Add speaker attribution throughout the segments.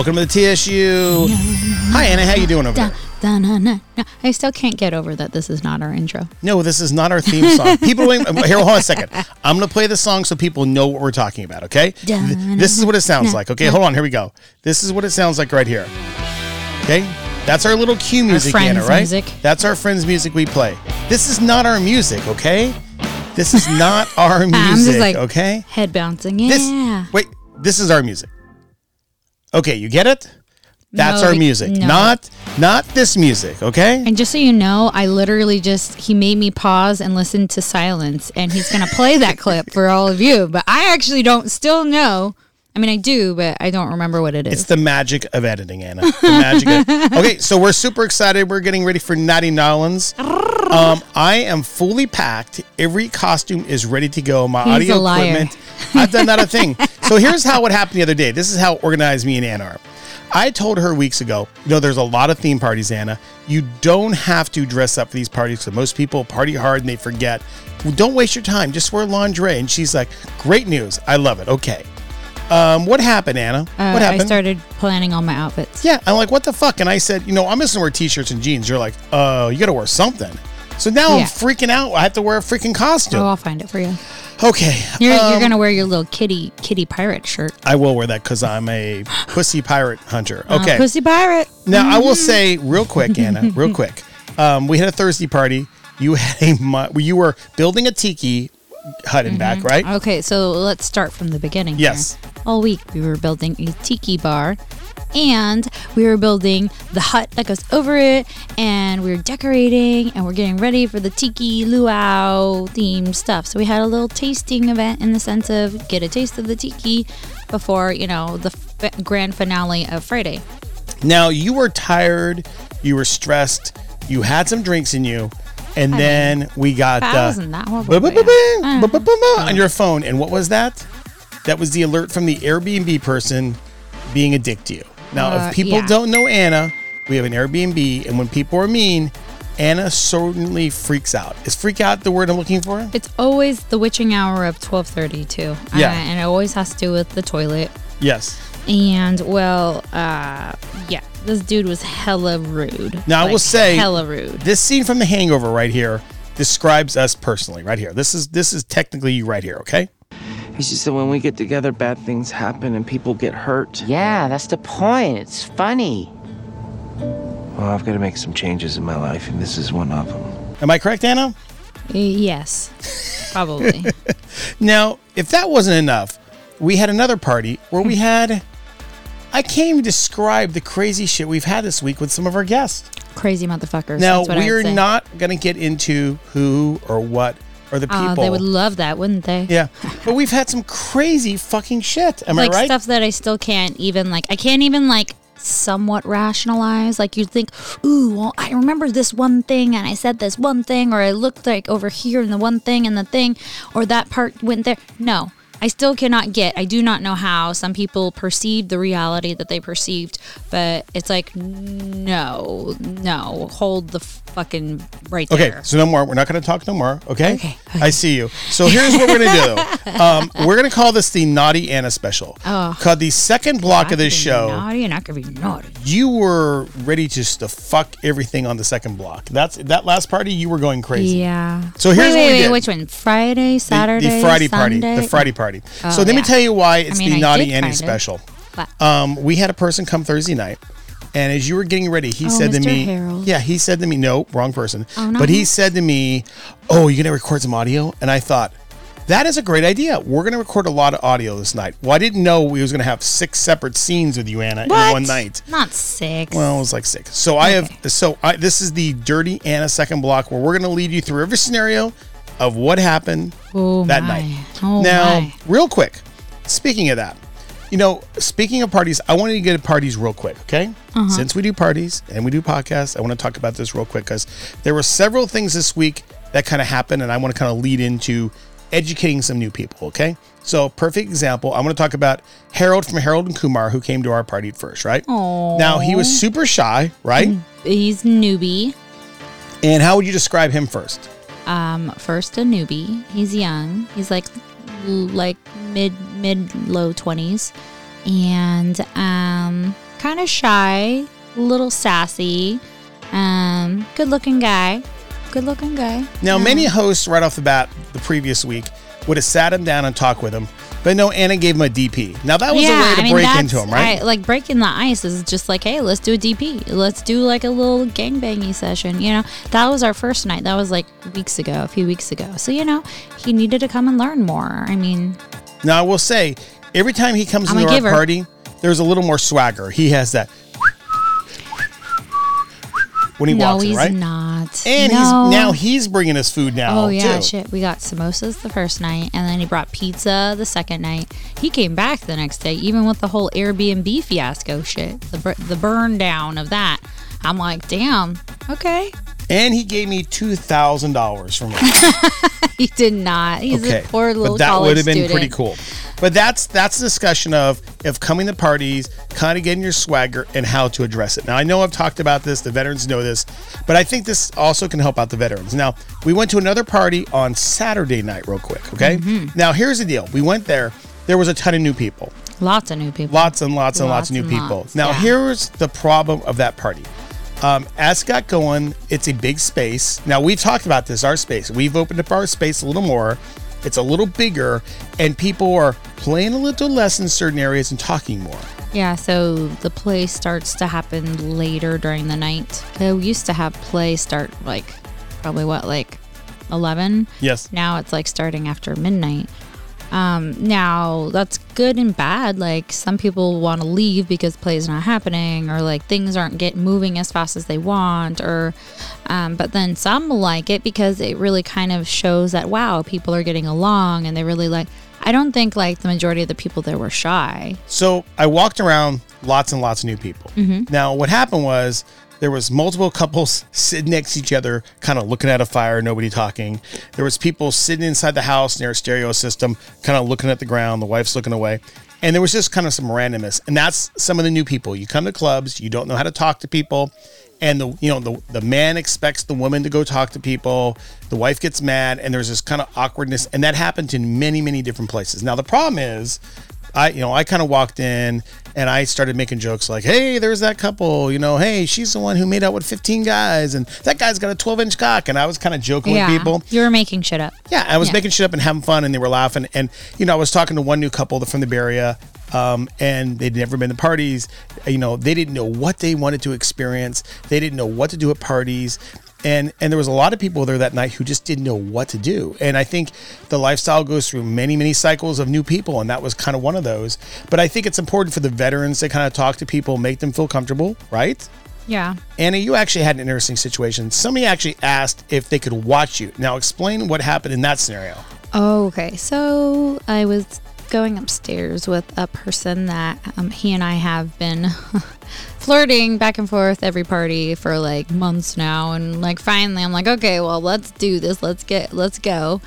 Speaker 1: Welcome to the TSU. Hi, Anna. How you doing over there?
Speaker 2: da, na, na, na. I still can't get over that this is not our intro.
Speaker 1: No, this is not our theme song. People, wait, here, hold on a second. I'm going to play the song so people know what we're talking about. Okay.
Speaker 2: Da, na,
Speaker 1: This is what it sounds like. Okay, hold on. Here we go. This is what it sounds like right here. Okay. That's our little cue music,
Speaker 2: friends'
Speaker 1: Anna, right?
Speaker 2: music.
Speaker 1: That's our friends' music we play. This is not our music. Okay. This is not our music.
Speaker 2: I'm just like
Speaker 1: okay.
Speaker 2: head bouncing.
Speaker 1: This
Speaker 2: Yeah.
Speaker 1: wait, this is our music. Okay, you get it? That's
Speaker 2: No,
Speaker 1: our music.
Speaker 2: no.
Speaker 1: Not not this music, okay?
Speaker 2: And just so you know, I literally just he made me pause and listen to silence, and he's gonna play that clip for all of you. But I actually don't still know. I mean, I do, but I don't remember what it is.
Speaker 1: It's the magic of editing, Anna. The magic of, okay, so we're super excited. We're getting ready for Natty Nolans. Um, I am fully packed. Every costume is ready to go. My
Speaker 2: He's
Speaker 1: audio equipment. I've done that a thing. So here's how it happened the other day. This is how organized me and Anna are. I told her weeks ago, you know, there's a lot of theme parties, Anna. You don't have to dress up for these parties. So most people party hard and they forget. Well, don't waste your time. Just wear lingerie. And she's like, great news. I love it. Okay. Um, what happened, Anna?
Speaker 2: Uh,
Speaker 1: what happened?
Speaker 2: I started planning all my outfits.
Speaker 1: Yeah, I'm like, what the fuck? And I said, you know, I'm just gonna wear t-shirts and jeans. You're like, oh, you gotta wear something. So now I'm freaking out. I have to wear a freaking costume.
Speaker 2: Oh, I'll find it for you.
Speaker 1: okay,
Speaker 2: You're,
Speaker 1: um,
Speaker 2: you're gonna wear your little kitty kitty pirate shirt.
Speaker 1: I will wear that because I'm a pussy pirate hunter. Okay.
Speaker 2: Uh, pussy pirate.
Speaker 1: now I will say real quick, Anna, real quick. Um, we had a Thursday party. You had a mu- you were building a tiki hut in back, right?
Speaker 2: Okay, so let's start from the beginning. here.
Speaker 1: Yes.
Speaker 2: All week we were building a tiki bar and we were building the hut that goes over it and we were decorating and we're getting ready for the tiki luau themed stuff. So we had a little tasting event in the sense of get a taste of the tiki before, you know, the f- grand finale of Friday.
Speaker 1: Now you were tired, you were stressed, you had some drinks in you, and then we got ba- ba mm. on your phone. And what was that? That was the alert from the Airbnb person being a dick to you. Now,
Speaker 2: Uh,
Speaker 1: if people
Speaker 2: yeah.
Speaker 1: don't know Anna, we have an Airbnb, and when people are mean, Anna certainly freaks out. Is freak out the word I'm looking for?
Speaker 2: It's always the witching hour of 12:30 too.
Speaker 1: Yeah.
Speaker 2: Uh, and it always has to do with the toilet.
Speaker 1: Yes.
Speaker 2: And well, uh, yeah, this dude was hella rude.
Speaker 1: Now, I will say-
Speaker 2: hella rude.
Speaker 1: This scene from The Hangover right here describes us personally. Right here. This is this is technically you right here. Okay.
Speaker 3: He just said when we get together, bad things happen and people get hurt.
Speaker 4: Yeah, that's the point. It's funny.
Speaker 3: Well, I've got to make some changes in my life, and this is one of them.
Speaker 1: Am I correct, Anna?
Speaker 2: Yes, probably.
Speaker 1: Now, if that wasn't enough, we had another party where we had. I can't even describe the crazy shit we've had this week with some of our guests.
Speaker 2: Crazy motherfuckers.
Speaker 1: Now,
Speaker 2: That's what I'd
Speaker 1: we're not going to get into who or what or the people.
Speaker 2: Uh, they would love that, wouldn't they?
Speaker 1: yeah. But we've had some crazy fucking shit. Am
Speaker 2: like
Speaker 1: I right?
Speaker 2: Like stuff that I still can't even like. I can't even like somewhat rationalize. Like you'd think, ooh, well, I remember this one thing, and I said this one thing, or I looked like over here and the one thing and the thing, or that part went there. No. I still cannot get. I do not know how some people perceived the reality that they perceived, but it's like, no, no, hold the fucking right
Speaker 1: Okay,
Speaker 2: there.
Speaker 1: so no more. We're not going to talk no more. Okay?
Speaker 2: Okay,
Speaker 1: I see you. So here's what we're going to do. Um, we're going to call this the Naughty Anna special.
Speaker 2: Oh.
Speaker 1: Called the second block
Speaker 2: I
Speaker 1: of this show.
Speaker 2: naughty and I could be naughty.
Speaker 1: you were ready just to fuck everything on the second block. That's that last party. You were going crazy.
Speaker 2: Yeah.
Speaker 1: So here's
Speaker 2: wait,
Speaker 1: what
Speaker 2: wait, wait. Which one? Friday,
Speaker 1: The-
Speaker 2: Saturday,
Speaker 1: the, Friday party. The Friday party.
Speaker 2: Oh,
Speaker 1: so let me tell you why it's
Speaker 2: mean,
Speaker 1: the
Speaker 2: I
Speaker 1: Naughty Annie special. Um, we had a person come Thursday night, and as you were getting ready, he
Speaker 2: Oh,
Speaker 1: said to me,
Speaker 2: Harold.
Speaker 1: "Yeah," he said to me, "No, wrong person."
Speaker 2: Oh, no.
Speaker 1: But he said to me, "Oh, you're gonna record some audio?" And I thought. That is a great idea. We're going to record a lot of audio this night. Well, I didn't know we was going to have six separate scenes with you, Anna, in one night.
Speaker 2: Not six.
Speaker 1: Well, it was like six. So I have. So I, this is the Dirty Anna second block where we're going to lead you through every scenario of what happened
Speaker 2: Oh,
Speaker 1: that
Speaker 2: my.
Speaker 1: night.
Speaker 2: Oh,
Speaker 1: now,
Speaker 2: my.
Speaker 1: real quick. Speaking of that, you know, speaking of parties, I wanted to get to parties real quick. Okay,
Speaker 2: Uh-huh.
Speaker 1: since we do parties and we do podcasts, I want to talk about this real quick because there were several things this week that kind of happened, and I want to kind of lead into educating some new people. Okay, so perfect example. I'm going to talk about Harold from Harold and Kumar who came to our party first. Right now, he was super shy. Right,
Speaker 2: He's newbie.
Speaker 1: and how would you describe him first?
Speaker 2: Um, first a newbie. He's young. He's like, like mid mid low twenties. and um, kind of shy, a little sassy, um, good looking guy. Good looking guy.
Speaker 1: Now, many hosts right off the bat the previous week would have sat him down and talked with him, but no, Anna gave him a DP. Now that was a way to break into him, right?
Speaker 2: I- like breaking the ice is just like, hey, let's do a DP. Let's do like a little gangbangy session. You know, that was our first night. That was like weeks ago, a few weeks ago. So you know, he needed to come and learn more. I mean,
Speaker 1: Now I will say, every time he comes
Speaker 2: I'm
Speaker 1: into our
Speaker 2: giver.
Speaker 1: party, there's a little more swagger. He has that when he
Speaker 2: no,
Speaker 1: walks in,
Speaker 2: he's
Speaker 1: right?
Speaker 2: not.
Speaker 1: And
Speaker 2: No.
Speaker 1: he's now he's bringing us food now
Speaker 2: Oh yeah,
Speaker 1: too.
Speaker 2: shit. We got samosas the first night, and then he brought pizza the second night. He came back the next day, even with the whole Airbnb fiasco shit, the the burn down of that. I'm like, damn, okay.
Speaker 1: And he gave me two thousand dollars from it.
Speaker 2: He did not. He's
Speaker 1: okay,
Speaker 2: a poor little
Speaker 1: but that would have been
Speaker 2: student.
Speaker 1: pretty cool. But that's that's the discussion of of coming to parties, kind of getting your swagger, and how to address it. Now I know I've talked about this. The veterans know this, but I think this also can help out the veterans. Now we went to another party on Saturday night, real quick. Okay.
Speaker 2: Mm-hmm.
Speaker 1: Now here's the deal. We went there. There was a ton of new people.
Speaker 2: Lots of new people.
Speaker 1: Lots and lots and lots,
Speaker 2: Lots
Speaker 1: of new people.
Speaker 2: lots,
Speaker 1: now,
Speaker 2: yeah.
Speaker 1: here's the problem of that party. Um, as got going, it's a big space. Now, we've talked about this, our space. We've opened up our space a little more. It's a little bigger, and people are playing a little less in certain areas and talking more.
Speaker 2: Yeah, so the play starts to happen later during the night. Uh, We used to have play start like probably what, like 11?
Speaker 1: Yes.
Speaker 2: Now it's like starting after midnight. Um, now that's good and bad. Like some people want to leave because play's not happening, or like things aren't get moving as fast as they want, or um, but then some like it because it really kind of shows that wow, people are getting along and they really like. I don't think like the majority of the people there were shy.
Speaker 1: So I walked around lots and lots of new people. Now what happened was there was multiple couples sitting next to each other, kind of looking at a fire, nobody talking. There was people sitting inside the house near a stereo system, kind of looking at the ground. The wife's looking away. And there was just kind of some randomness. And that's some of the new people. You come to clubs, you don't know how to talk to people. And the you know the the man expects the woman to go talk to people. The wife gets mad, and there's this kind of awkwardness, and that happened in many many different places. Now the problem is, I you know I kind of walked in and I started making jokes like, "Hey, there's that couple. You know, hey, she's the one who made out with 15 guys, and that guy's got a 12 inch cock." And I was kind of joking with people.
Speaker 2: you were making shit up.
Speaker 1: Yeah, I was
Speaker 2: Yeah.
Speaker 1: making shit up and having fun, and they were laughing. And you know, I was talking to one new couple from the Bay Area, um, and they'd never been to parties. You know, they didn't know what they wanted to experience. They didn't know what to do at parties. And and there was a lot of people there that night who just didn't know what to do. And I think the lifestyle goes through many many cycles of new people, and that was kind of one of those. But I think it's important for the veterans to kind of talk to people, make them feel comfortable, right?
Speaker 2: Yeah.
Speaker 1: Anna, you actually had an interesting situation. Somebody actually asked if they could watch you. Now, explain what happened in that scenario.
Speaker 2: Oh, okay. So I was going upstairs with a person that um, he and I have been flirting back and forth every party for like months now, and like finally I'm like, okay, well let's do this. Let's get let's go.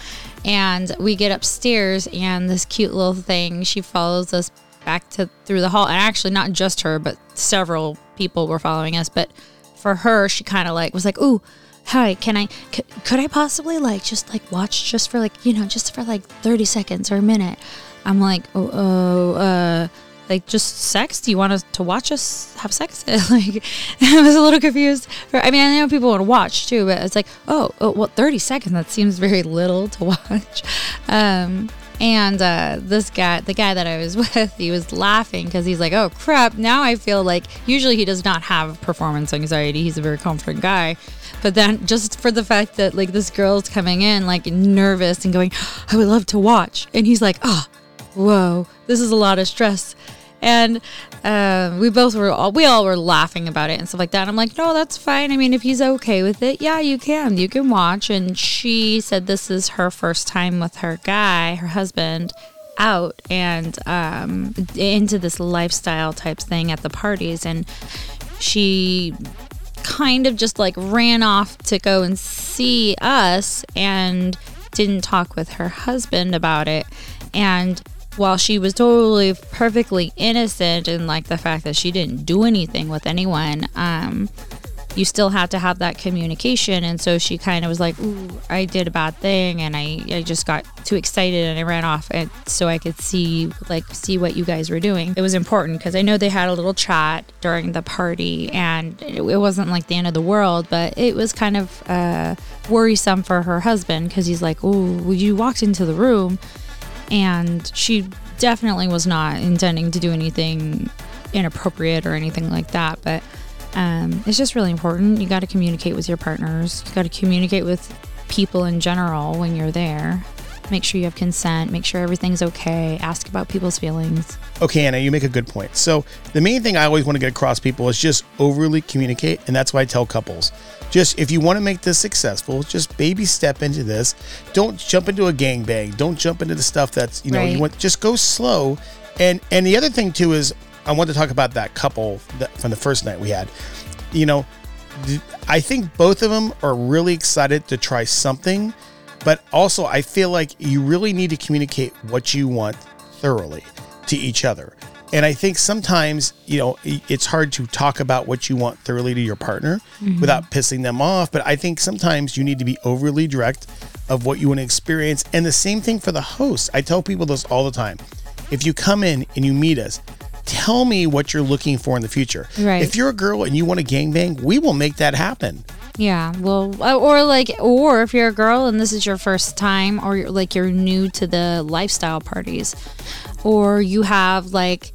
Speaker 2: And we get upstairs, and this cute little thing she follows us back to through the hall, and actually not just her, but several people were following us, but for her, she kind of like was like, "Ooh, hi, can I? C- could I possibly like just like watch just for like you know just for like thirty seconds or a minute?" I'm like, "Oh, oh uh." Like just sex? Do you want us to watch us have sex? like, I was a little confused. I mean, I know people want to watch too, but it's like, oh, oh, well, thirty seconds. That seems very little to watch. Um, and uh, this guy, the guy that I was with, he was laughing because he's like, "Oh crap!" Now I feel like usually he does not have performance anxiety. He's a very confident guy, but then just for the fact that like this girl's coming in like nervous and going, "I would love to watch," and he's like, "Oh, whoa, this is a lot of stress." And uh, we both were all we all were laughing about it and stuff like that. And I'm like, no, that's fine. I mean, if he's okay with it, yeah, you can, you can watch. And she said this is her first time with her guy, her husband, out and um, into this lifestyle type thing at the parties, and she kind of just like ran off to go and see us and didn't talk with her husband about it. And while she was totally perfectly innocent and like the fact that she didn't do anything with anyone, um, you still have to have that communication. And so she kind of was like, Ooh, I did a bad thing and I, I just got too excited and I ran off and so I could see like see what you guys were doing. It was important because I know they had a little chat during the party and it, it wasn't like the end of the world, but it was kind of uh, worrisome for her husband because he's like, Oh, you walked into the room and she definitely was not intending to do anything inappropriate or anything like that. But um, it's just really important. You got to communicate with your partners. You got to communicate with people in general when you're there. Make sure you have consent. Make sure everything's okay. Ask about people's feelings.
Speaker 1: Okay, Anna, you make a good point. So the main thing I always want to get across people is just overly communicate, and that's why I tell couples. Just if you want to make this successful, just baby step into this. Don't jump into a gangbang. Don't jump into the stuff that's you know you want. Just go slow. And and the other thing too is I want to talk about that couple that, from the first night we had. You know, I think both of them are really excited to try something, but also I feel like you really need to communicate what you want thoroughly to each other. And I think sometimes, you know, it's hard to talk about what you want thoroughly to your partner without pissing them off. But I think sometimes you need to be overly direct of what you want to experience. And the same thing for the host. I tell people this all the time. If you come in and you meet us, tell me what you're looking for in the future.
Speaker 2: Right.
Speaker 1: If you're a girl and you want a gangbang, we will make that happen.
Speaker 2: Yeah, well, uh, or like, or if you're a girl and this is your first time, or you're like you're new to the lifestyle parties, or you have like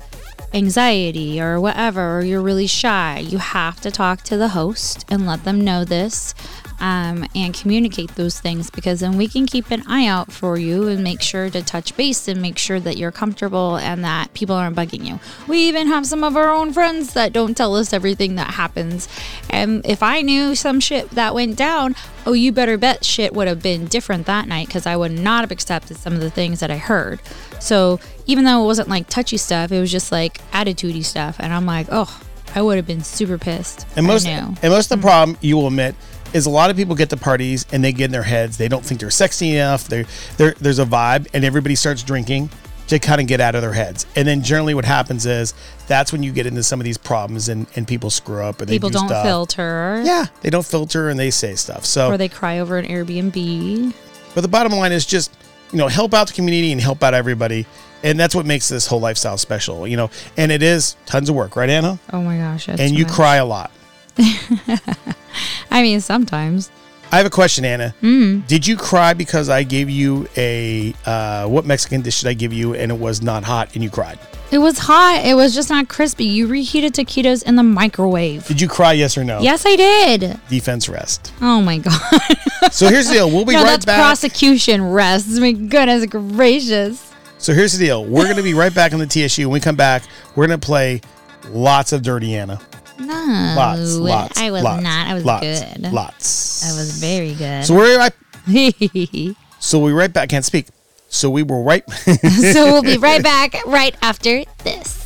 Speaker 2: anxiety or whatever, or you're really shy, you have to talk to the host and let them know this. Um, and communicate those things because then we can keep an eye out for you and make sure to touch base and make sure that you're comfortable and that people aren't bugging you. We even have some of our own friends that don't tell us everything that happens. And if I knew some shit that went down, oh, you better bet shit would have been different that night because I would not have accepted some of the things that I heard. So even though it wasn't like touchy stuff, it was just like attitudey stuff. And I'm like, oh, I would have been super pissed.
Speaker 1: And most and most of the problem you will admit is a lot of people get to parties and they get in their heads. They don't think they're sexy enough. They there there's a vibe and everybody starts drinking to kind of get out of their heads. And then generally what happens is that's when you get into some of these problems and, and people screw up and
Speaker 2: People
Speaker 1: they do
Speaker 2: don't
Speaker 1: stuff.
Speaker 2: filter.
Speaker 1: Yeah, they don't filter and they say stuff. So
Speaker 2: Or they cry over an Airbnb.
Speaker 1: but the bottom line is just, you know, help out the community and help out everybody. And that's what makes this whole lifestyle special, you know. And it is tons of work, right, Anna?
Speaker 2: Oh my gosh.
Speaker 1: and you
Speaker 2: much.
Speaker 1: cry a lot.
Speaker 2: I mean, sometimes.
Speaker 1: I have a question, Anna.
Speaker 2: Mm.
Speaker 1: Did you cry because I gave you a uh, what Mexican dish did I give you and it was not hot and you cried?
Speaker 2: It was hot. It was just not crispy. You reheated taquitos in the microwave.
Speaker 1: Did you cry? Yes or no?
Speaker 2: Yes, I did.
Speaker 1: Defense rest.
Speaker 2: Oh my god.
Speaker 1: So here's the deal. We'll be
Speaker 2: no,
Speaker 1: right
Speaker 2: that's
Speaker 1: back.
Speaker 2: prosecution rests. My goodness gracious.
Speaker 1: so here's the deal. We're gonna be right back on the TSU. When we come back, we're gonna play lots of Dirty Anna.
Speaker 2: No,
Speaker 1: Lots, lots.
Speaker 2: I was
Speaker 1: lots,
Speaker 2: not. I was
Speaker 1: lots,
Speaker 2: good.
Speaker 1: Lots.
Speaker 2: I was very good.
Speaker 1: So we're right. So we right back. Can't speak. So we were right.
Speaker 2: so we'll be right back right after this.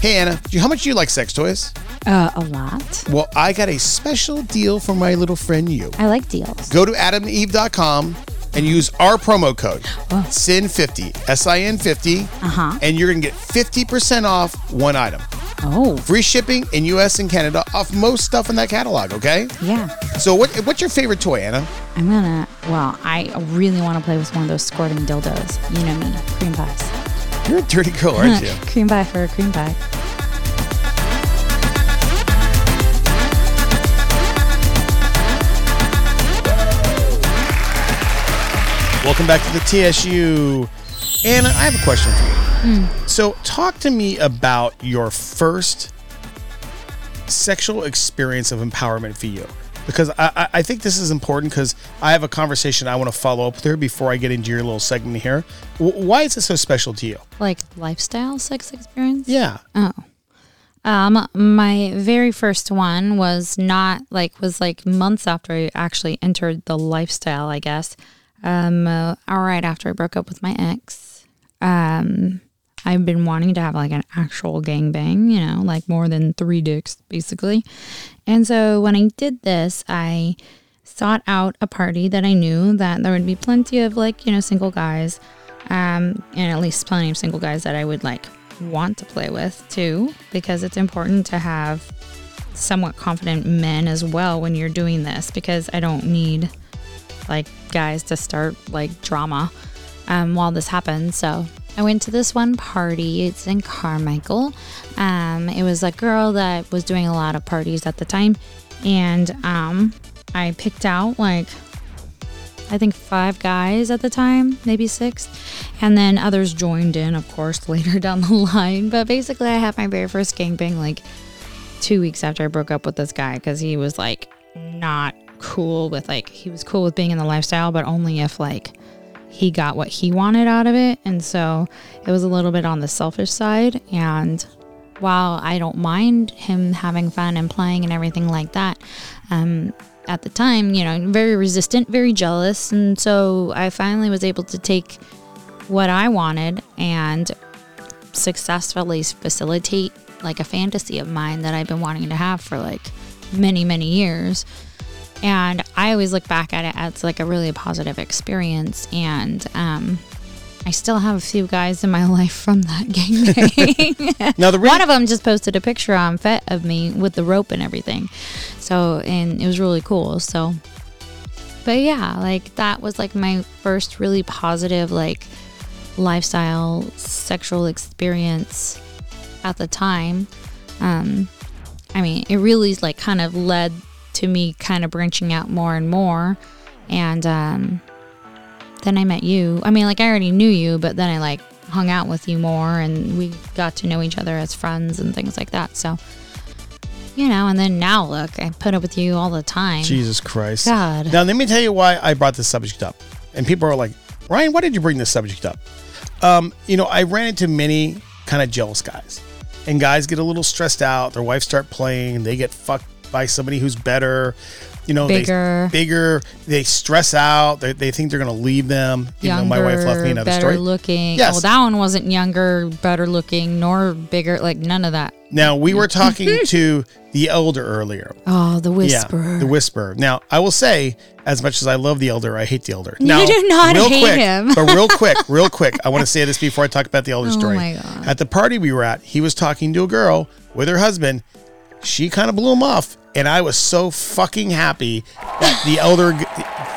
Speaker 1: hey Anna, do you- how much do you like sex toys?
Speaker 2: Uh, a lot.
Speaker 1: Well, I got a special deal for my little friend you.
Speaker 2: I like deals.
Speaker 1: Go to adamandeve.com and use our promo code SIN50, S I N 50,
Speaker 2: Uh-huh.
Speaker 1: and you're going to get 50% off one item.
Speaker 2: Oh,
Speaker 1: Free shipping in US and Canada off most stuff in that catalog, okay?
Speaker 2: yeah.
Speaker 1: So what what's your favorite toy, Anna?
Speaker 2: I'm gonna. Well, I really want to play with one of those squirting dildos. You know me, cream pies.
Speaker 1: You're a dirty girl, aren't you?
Speaker 2: cream pie for a cream pie.
Speaker 1: Welcome back to the TSU. Anna, I have a question for you. So, talk to me about your first sexual experience of empowerment for you. Because I, I- I think this is important because I have a conversation I want to follow up with her before I get into your little segment here. W- why is it so special to you?
Speaker 2: Like lifestyle sex experience.
Speaker 1: Yeah. Oh.
Speaker 2: Um, my very first one was not like was like months after I actually entered the lifestyle, I guess. Um, uh, right after I broke up with my ex. Um, I've been wanting to have like an actual gangbang, you know, like more than three dicks basically. And so when I did this, I sought out a party that I knew that there would be plenty of like, you know, single guys, um, and at least plenty of single guys that I would like want to play with too, because it's important to have somewhat confident men as well when you're doing this because I don't need like guys to start like drama um, while this happens. So I went to this one party. It's in Carmichael. Um, it was a girl that was doing a lot of parties at the time, and um, I picked out like I think five guys at the time, maybe six, and then others joined in, of course, later down the line. But basically, I had my very first gangbang like two weeks after I broke up with this guy because he was like not cool with like he was cool with being in the lifestyle, but only if like he got what he wanted out of it. And so it was a little bit on the selfish side. And while I don't mind him having fun and playing and everything like that, um, at the time, you know, very resistant, very jealous. And so I finally was able to take what I wanted and successfully facilitate like a fantasy of mine that I've been wanting to have for like many, many years. And I always look back at it as like a really positive experience. And um, I still have a few guys in my life from that gangbang.
Speaker 1: Now the re-
Speaker 2: One of them just posted a picture on Fet of me with the rope and everything. So, and it was really cool. So, but yeah, like that was like my first really positive, like lifestyle sexual experience at the time. Um, I mean, it really like kind of led to me kind of branching out more and more. And um, then I met you. I mean, like I already knew you, but then I like hung out with you more and we got to know each other as friends and things like that. So, you know, and then now look, I put up with you all the time.
Speaker 1: Jesus Christ.
Speaker 2: God.
Speaker 1: Now let me tell you why I brought this subject up. And people are like, Ryan, why did you bring this subject up? Um, you know, I ran into many kind of jealous guys. And guys get a little stressed out. Their wives start playing. They get fucked by somebody who's better. You know,
Speaker 2: Bigger.
Speaker 1: They, bigger. They stress out. They, they think they're going to leave them. Even though my wife left me another
Speaker 2: better
Speaker 1: story.
Speaker 2: looking.
Speaker 1: Yes.
Speaker 2: Well, that one wasn't younger, better looking, nor bigger. Like none of that.
Speaker 1: Now, we were talking to the elder earlier.
Speaker 2: Oh, the whisperer.
Speaker 1: Yeah, the whisperer. Now, I will say, as much as I love the elder, I hate the elder.
Speaker 2: No,
Speaker 1: you
Speaker 2: do not
Speaker 1: real
Speaker 2: hate
Speaker 1: quick,
Speaker 2: him.
Speaker 1: but real quick, real quick, I want to say this before I talk about the elder
Speaker 2: Oh
Speaker 1: story.
Speaker 2: my God.
Speaker 1: At the party we were at, he was talking to a girl with her husband. She kind of blew him off, and I was so fucking happy that the elder g-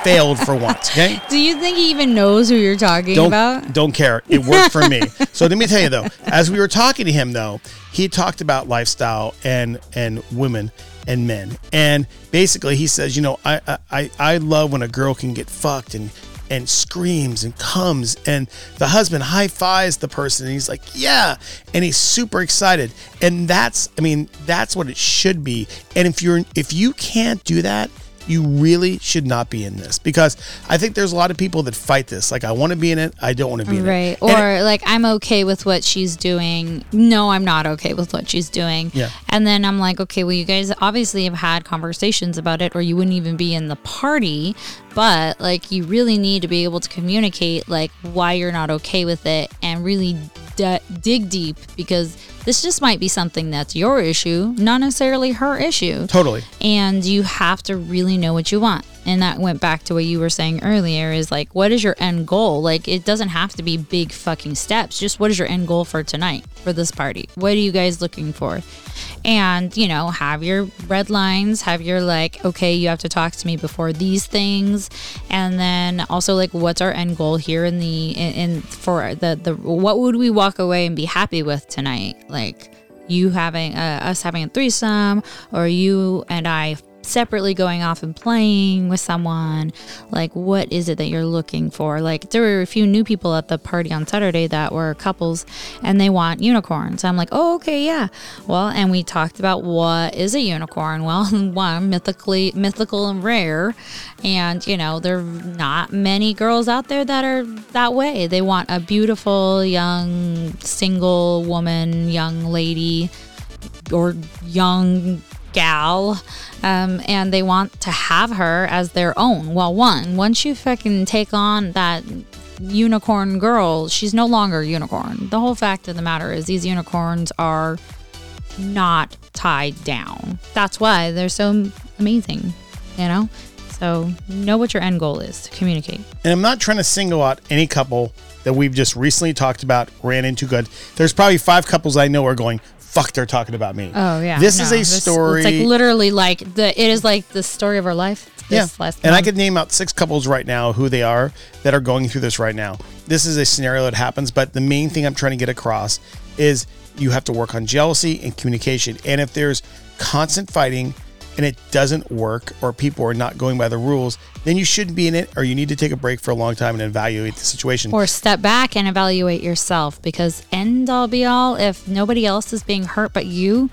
Speaker 1: failed for once. Okay.
Speaker 2: Do you think he even knows who you're talking
Speaker 1: Don't
Speaker 2: about?
Speaker 1: don't care. It worked for me. so let me tell you though, as we were talking to him though, he talked about lifestyle and and women and men, and basically he says, you know, I I- I I love when a girl can get fucked and and screams and comes and the husband high fives the person and he's like yeah and he's super excited. And that's i mean that's what it should be. And if you're if you can't do that you really should not be in this because I think there's a lot of people that fight this. Like, I want to be in it, I don't want to be in
Speaker 2: Right.
Speaker 1: it. And
Speaker 2: Or
Speaker 1: it-
Speaker 2: like I'm okay with what she's doing. No, I'm not okay with what she's doing.
Speaker 1: Yeah.
Speaker 2: And then I'm like, okay, well you guys obviously have had conversations about it or you wouldn't even be in the party, but like you really need to be able to communicate like why you're not okay with it and really d- dig deep because this just might be something that's your issue, not necessarily her issue
Speaker 1: totally.
Speaker 2: and you have to really know what you want and that went back to what you were saying earlier is like what is your end goal? Like it doesn't have to be big fucking steps. Just what is your end goal for tonight for this party? What are you guys looking for? And you know have your red lines have your like okay you have to talk to me before these things. And then also like what's our end goal here in the in, in for the the what would we walk away and be happy with tonight? Like you having uh, us having a threesome or you and I separately going off and playing with someone? Like what is it that you're looking for? Like there were a few new people at the party on saturday that were couples and they want unicorns. I'm like oh okay yeah. Well and we talked about what is a unicorn. Well one mythically mythical and rare. And you know there are not many girls out there that are that way. They want a beautiful young single woman young lady or young gal um, and they want to have her as their own well one once you fucking take on that unicorn girl she's no longer a unicorn the whole fact of the matter is these unicorns are not tied down that's why they're so amazing you know So know what your end goal is. To communicate.
Speaker 1: And I'm not trying to single out any couple that we've just recently talked about, ran into good. There's probably five couples I know are going, fuck, they're talking about me.
Speaker 2: Oh yeah.
Speaker 1: This is
Speaker 2: No,
Speaker 1: a story.
Speaker 2: It's like literally like the. It is like the story of our life. This
Speaker 1: yeah. and I
Speaker 2: month.
Speaker 1: could name out six couples right now who they are that are going through this right now. This is a scenario that happens, but the main thing I'm trying to get across is you have to work on jealousy and communication. And if there's constant fighting and it doesn't work or people are not going by the rules, then you shouldn't be in it or you need to take a break for a long time and evaluate the situation.
Speaker 2: Or step back and evaluate yourself because end all be all, if nobody else is being hurt but you,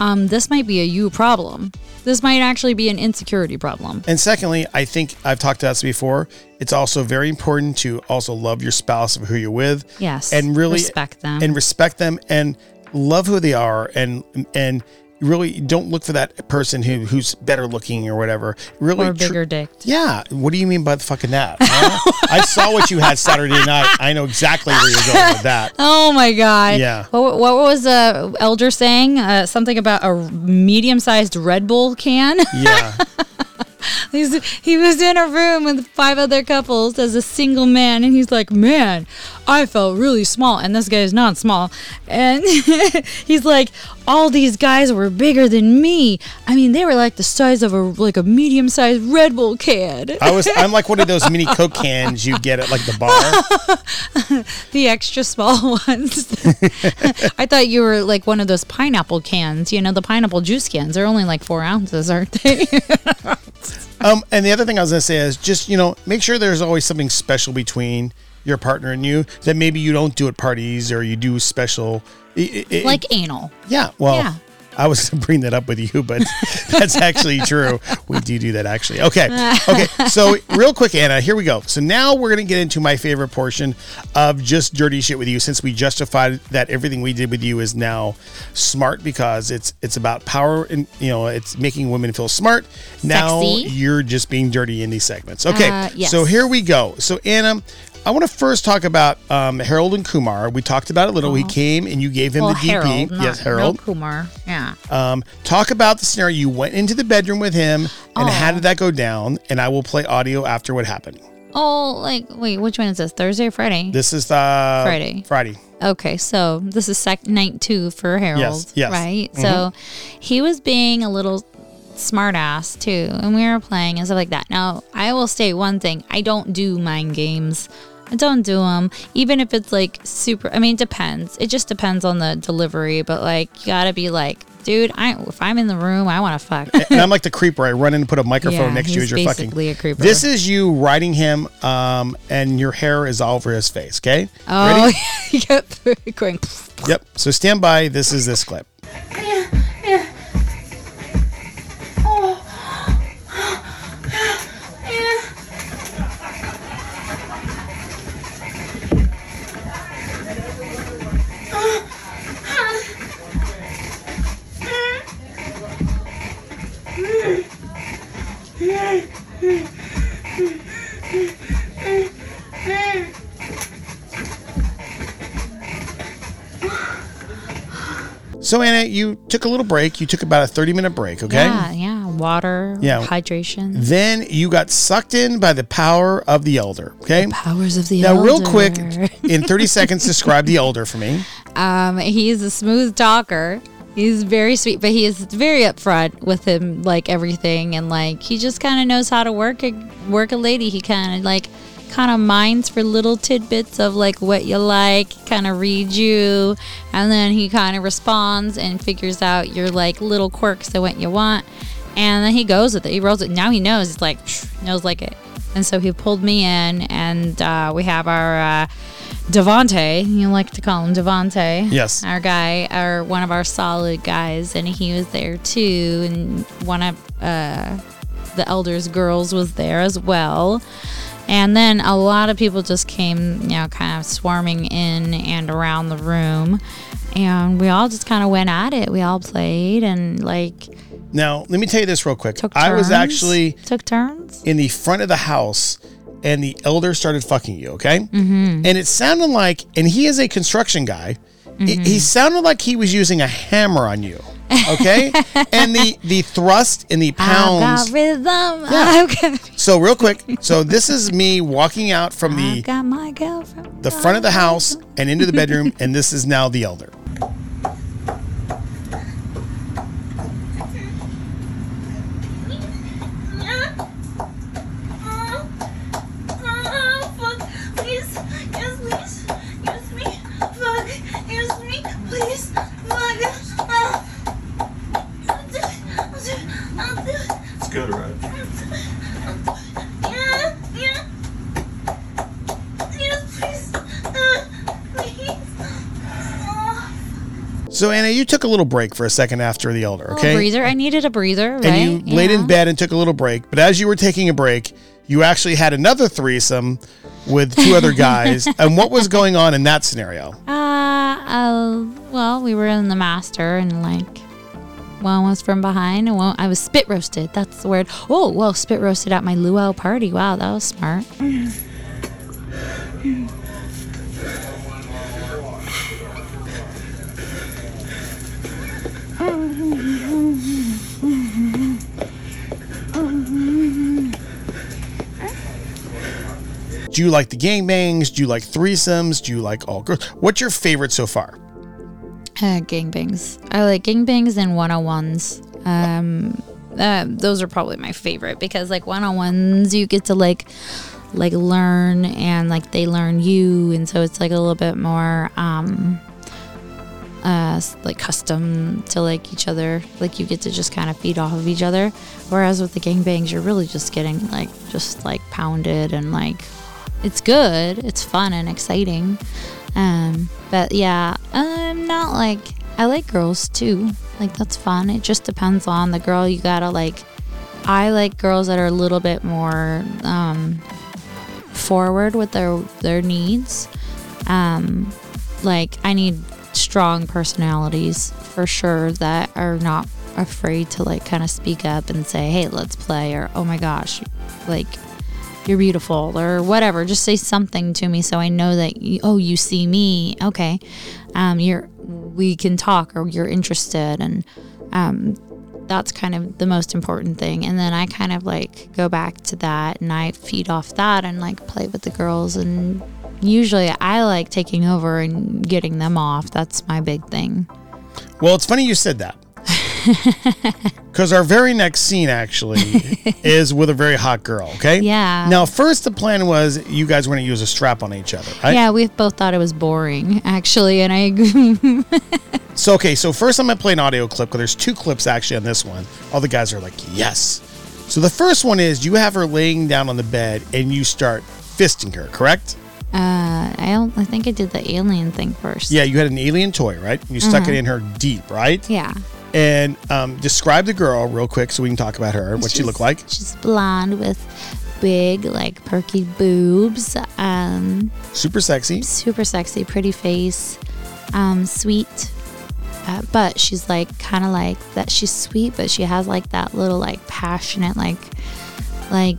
Speaker 2: um, this might be a you problem. This might actually be an insecurity problem.
Speaker 1: And secondly, I think I've talked about this before. It's also very important to also love your spouse of who you're with.
Speaker 2: Yes.
Speaker 1: And really
Speaker 2: Respect them.
Speaker 1: And respect them and love who they are and and really don't look for that person who who's better looking or whatever. Really
Speaker 2: Or
Speaker 1: tr-
Speaker 2: bigger dick.
Speaker 1: Yeah. What do you mean by the fucking that? huh? I saw what you had Saturday night. I know exactly where you're going with that.
Speaker 2: Oh my god!
Speaker 1: Yeah.
Speaker 2: What, what was uh, Elder saying? Uh, something about a medium-sized Red Bull can.
Speaker 1: Yeah.
Speaker 2: He's, he was in a room with five other couples as a single man, and he's like, "Man, I felt really small." And this guy is not small, and he's like, "All these guys were bigger than me. I mean, they were like the size of a like a medium-sized Red Bull can,
Speaker 1: I was I'm like one of those mini Coke cans you get at like the bar.
Speaker 2: the extra small ones." I thought you were like one of those pineapple cans. You know, the pineapple juice cans. They're only like four ounces, aren't they?
Speaker 1: Um, and the other thing I was gonna say is just you know make sure there's always something special between your partner and you that maybe you don't do at parties or you do special. it- it-
Speaker 2: like anal.
Speaker 1: yeah, well,
Speaker 2: Yeah.
Speaker 1: I was gonna bring that up with you, but that's actually true. We do do that actually. Okay, okay. So real quick, Anna, here we go. So now we're gonna get into my favorite portion of just dirty shit with you, since we justified that everything we did with you is now smart because it's it's about power and you know it's making women feel smart. Now
Speaker 2: Sexy.
Speaker 1: you're just being dirty in these segments. Okay,
Speaker 2: Uh, yes.
Speaker 1: so here we go. So Anna. I want to first talk about um, Harold and Kumar. We talked about it a little. He came and you gave him
Speaker 2: Well,
Speaker 1: the DP.
Speaker 2: Harold, not,
Speaker 1: yes, Harold.
Speaker 2: no Kumar. Yeah.
Speaker 1: Um, talk about the scenario. You went into the bedroom with him, and how
Speaker 2: Oh.
Speaker 1: did that go down? And I will play audio after what happened.
Speaker 2: Oh, like wait, which one is this? Thursday or Friday?
Speaker 1: This is the
Speaker 2: Friday.
Speaker 1: Friday.
Speaker 2: Okay, so this is sec- night two for Harold.
Speaker 1: Yes, yes.
Speaker 2: Right. So he was being a little smart ass too, and we were playing and stuff like that. Now, I will say one thing: I don't do mind games. I don't do them, even if it's like super. I mean, it depends. It just depends on the delivery, but like you gotta be like, dude, I if I'm in the room, I want to fuck.
Speaker 1: And I'm like the creeper. I run in and put a microphone
Speaker 2: Yeah,
Speaker 1: next to you as you're fucking.
Speaker 2: basically a creeper.
Speaker 1: This is you riding him, um, and your hair is all over his face. Okay.
Speaker 2: oh,
Speaker 1: Ready?
Speaker 2: he going.
Speaker 1: Yep. So stand by. This is this clip. You took a little break. You took about a 30 minute break. Okay.
Speaker 2: Yeah, yeah. Water,
Speaker 1: Yeah.
Speaker 2: hydration.
Speaker 1: Then you got sucked in by the power of the elder. Okay.
Speaker 2: Powers of the elder.
Speaker 1: Now, real quick, in 30 seconds, describe the elder for me.
Speaker 2: Um, he's a smooth talker. He's very sweet, but he is very upfront with him, like everything, and like he just kind of knows how to work a work a lady. He kind of like kind of minds for little tidbits of like what you like, kind of reads you, and then he kind of responds and figures out your like little quirks and what you want, and then he goes with it. He rolls it. Now he knows. He's like knows like it, and so he pulled me in, and uh, we have our. Uh, Devante, you like to call him Devante.
Speaker 1: Yes.
Speaker 2: Our guy, our one of our solid guys, and he was there too. And one of uh, the elders' girls was there as well. And then a lot of people just came, you know, kind of swarming in and around the room. And we all just kind of went at it. We all played and like
Speaker 1: Now, let me tell you this real quick.
Speaker 2: took
Speaker 1: I was actually
Speaker 2: took turns.
Speaker 1: in the front of the house and the elder started fucking you, okay? Mm-hmm. And it sounded like, and he is a construction guy,
Speaker 2: Mm-hmm.
Speaker 1: he sounded like he was using a hammer on you. Okay, and the the thrust in the pounds.
Speaker 2: rhythm.
Speaker 1: Yeah.
Speaker 2: I've
Speaker 1: So real quick, so this is me walking out from the
Speaker 2: got my girlfriend.
Speaker 1: the front of the house and into the bedroom, and this is now the elder.
Speaker 5: Please, yes, please, use me, fuck, use me, please, fuck. Ah. I'll do it, I'll do it, I'll do it.
Speaker 6: It's good, right?
Speaker 5: Yeah, yeah. Yes, please, Ah, please. Ah.
Speaker 1: So Anna, you took a little break for a second after the elder,
Speaker 2: Little
Speaker 1: okay?
Speaker 2: breather. I needed a breather, right?
Speaker 1: And you laid in bed and took a little break. But as you were taking a break, you actually had another threesome with two other guys. and what was going on in that scenario?
Speaker 2: Uh, uh, well, we were in the master, and like, one was from behind, and one I was spit roasted. That's the word. Oh, well, spit roasted at my luau party. Wow, that was smart.
Speaker 1: Do you like the gangbangs? Do you like threesomes? Do you like all girls? What's your favorite so far?
Speaker 2: Uh, gangbangs. I like gangbangs and one on ones. Um, uh, those are probably my favorite because like one on ones, you get to like like learn and like they learn you, and so it's like a little bit more um uh like custom to like each other. Like you get to just kind of feed off of each other. Whereas with the gangbangs, you're really just getting like just like pounded and like it's good. It's fun and exciting. Um, but yeah, I'm not like I like girls too. Like that's fun. It just depends on the girl. You gotta like. I like girls that are a little bit more um, forward with their their needs. Um, like I need strong personalities for sure that are not afraid to like kind of speak up and say, "Hey, let's play," or "Oh my gosh, like you're beautiful or whatever. Just say something to me so i know that you, oh you see me. Okay. Um you're we can talk or you're interested and um that's kind of the most important thing. And then i kind of like go back to that and i feed off that and like play with the girls. And usually i like taking over and getting them off. That's my big thing.
Speaker 1: Well, it's funny you said that. Because our very next scene actually is with a very hot girl, okay?
Speaker 2: Yeah.
Speaker 1: Now, first, the plan was you guys were going to use a strap on each other, right?
Speaker 2: yeah we both thought it was boring actually and i agree
Speaker 1: So, okay, so first I'm going to play an audio clip because there's two clips actually on this one. All the guys are like, yes. So the first one is you have her laying down on the bed and you start fisting her, correct?
Speaker 2: Uh, I don't. I think I did the alien thing first.
Speaker 1: Yeah, you had an alien toy, right? You stuck it in her deep, right?
Speaker 2: Yeah.
Speaker 1: And um, describe the girl real quick so we can talk about her, what she
Speaker 2: She's-
Speaker 1: looked like.
Speaker 2: She's blonde with big, like perky boobs. Um,
Speaker 1: Super sexy.
Speaker 2: super sexy, pretty face. Um, sweet. Uh, but she's like kind of like that. She's sweet, but she has like that little like passionate like like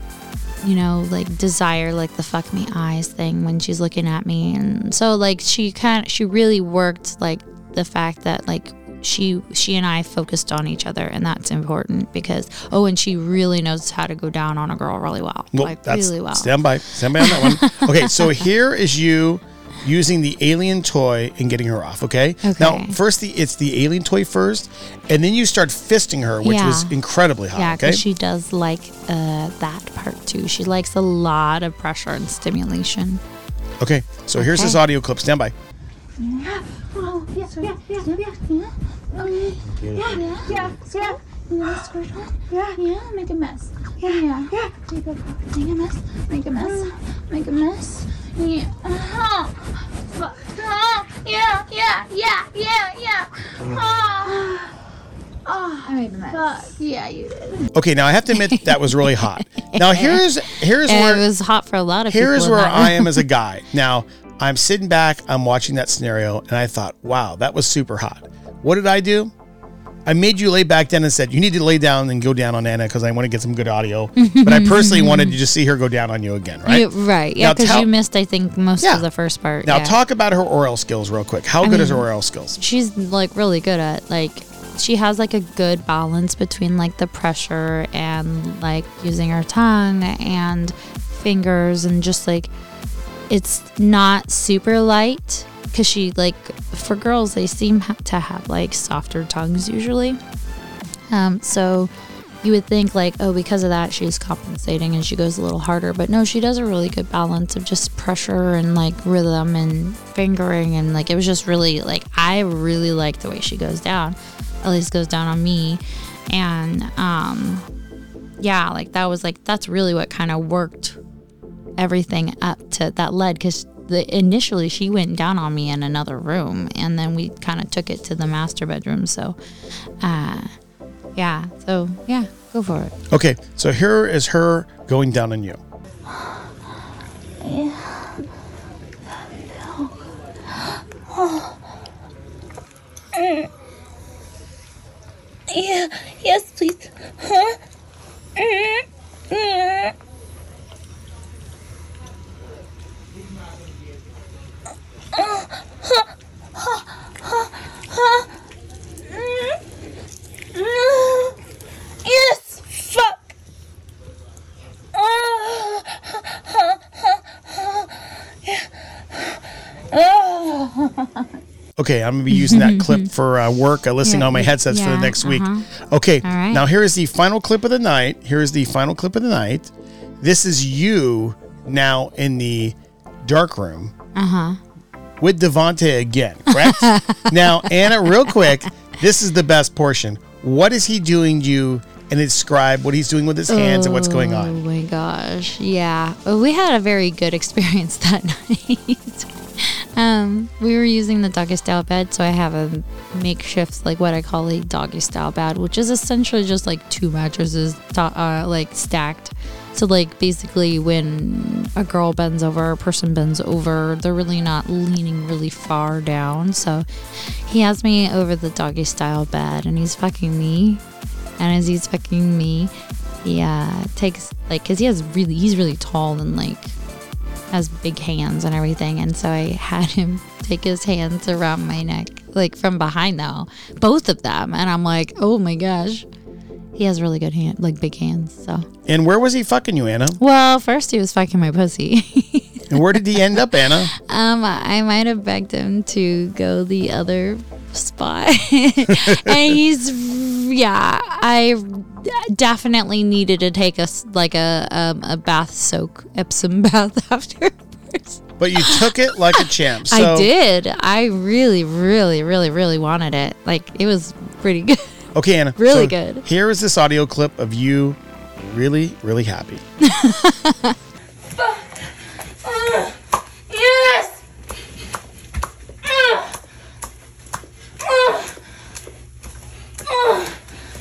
Speaker 2: you know like desire like the fuck me eyes thing when she's looking at me and so like she kind of she really worked like the fact that like she she and I focused on each other and that's important because oh and she really knows how to go down on a girl really well
Speaker 1: Well,
Speaker 2: like really well
Speaker 1: stand by, stand by on that one. okay, so here is you using the alien toy and getting her off. Okay. Now, first the it's the alien toy first, and then you start fisting her, which
Speaker 2: Yeah.
Speaker 1: was incredibly hot.
Speaker 2: Yeah,
Speaker 1: okay.
Speaker 2: because she does like uh, that part too. She likes a lot of pressure and stimulation.
Speaker 1: okay. So here's this audio clip. Stand by.
Speaker 5: Oh, yeah, yeah, yeah, yeah, yeah. Um, yeah, yeah, yeah, yeah. You know, squirt her. Yeah, yeah. Make a mess. Yeah, yeah, yeah. Make a, make a mess. Make a mess. Make a mess. Yeah. Fuck. Uh, yeah, yeah, yeah, yeah, yeah. Oh. Oh, I made a mess. Fuck. Yeah, you did.
Speaker 1: Okay. Now I have to admit that was really hot. Now here's here's
Speaker 2: And
Speaker 1: where
Speaker 2: it was hot for a lot of people.
Speaker 1: here's where I am as a guy. Now I'm sitting back, I'm watching that scenario, and I thought, wow, that was super hot. What did I do? I made you lay back down and said, you need to lay down and go down on Anna because I want to get some good audio. but I personally wanted to just see her go down on you again, right?
Speaker 2: Yeah, right. Yeah, because you missed, I think, most
Speaker 1: Yeah.
Speaker 2: of the first part.
Speaker 1: Now
Speaker 2: yeah.
Speaker 1: talk about her oral skills real quick. How good is her oral skills?
Speaker 2: She's like really good at like she has like a good balance between like the pressure and like using her tongue and fingers and just like it's not super light because she like for girls they seem to have like softer tongues usually. Um so you would think like oh because of that she's compensating and she goes a little harder. But no she does a really good balance of just pressure and like rhythm and fingering. And like it was just really like i really like the way she goes down at least goes down on me. And um yeah like that was like that's really what kind of worked everything up to that led because the initially she went down on me in another room and then we kind of took it to the master bedroom so uh yeah so yeah go for it
Speaker 1: Okay, so here is her going down on you.
Speaker 5: Yeah, yes, please. Huh? Mm, mm. Uh, huh, huh, huh, huh. Mm, mm. Yes, fuck.
Speaker 1: Okay, I'm gonna be using that clip for uh, work. Uh, listening
Speaker 2: Yeah,
Speaker 1: on my headsets for the
Speaker 2: yeah,
Speaker 1: next week.
Speaker 2: uh-huh.
Speaker 1: Okay,
Speaker 2: All right.
Speaker 1: now here is the final clip of the night. Here is the final clip of the night. This is you now in the dark room. Uh huh. With Devonte again, correct? now, Anna, real quick, this is the best portion. What is he doing you? And describe what he's doing with his hands and what's going on?
Speaker 2: Oh my gosh. Yeah. Well, we had a very good experience that night. um, we were using the doggy style bed, so I have a makeshift, like what I call a doggy style bed, which is essentially just like two mattresses, uh, like stacked. So, like, basically, when a girl bends over, a person bends over, they're really not leaning really far down. So, he has me over the doggy style bed and he's fucking me. And as he's fucking me, he uh, takes like because he has really he's really tall and like has big hands and everything and so i had him take his hands around my neck like from behind though both of them and i'm like oh my gosh he has really good hand like big hands so
Speaker 1: And where was he fucking you, Anna?
Speaker 2: well first he was fucking my pussy
Speaker 1: And where did he end up, Anna?
Speaker 2: Um, I might have begged him to go the other spot. and he's, yeah, I definitely needed to take a, like a, um, a bath soak, Epsom bath afterwards.
Speaker 1: But you took it like a champ. So,
Speaker 2: I did. I really, really, really, really wanted it. Like, it was pretty good.
Speaker 1: Okay, Anna.
Speaker 2: Really
Speaker 1: so
Speaker 2: good.
Speaker 1: Here is this audio clip of you really, really happy.
Speaker 5: Yes!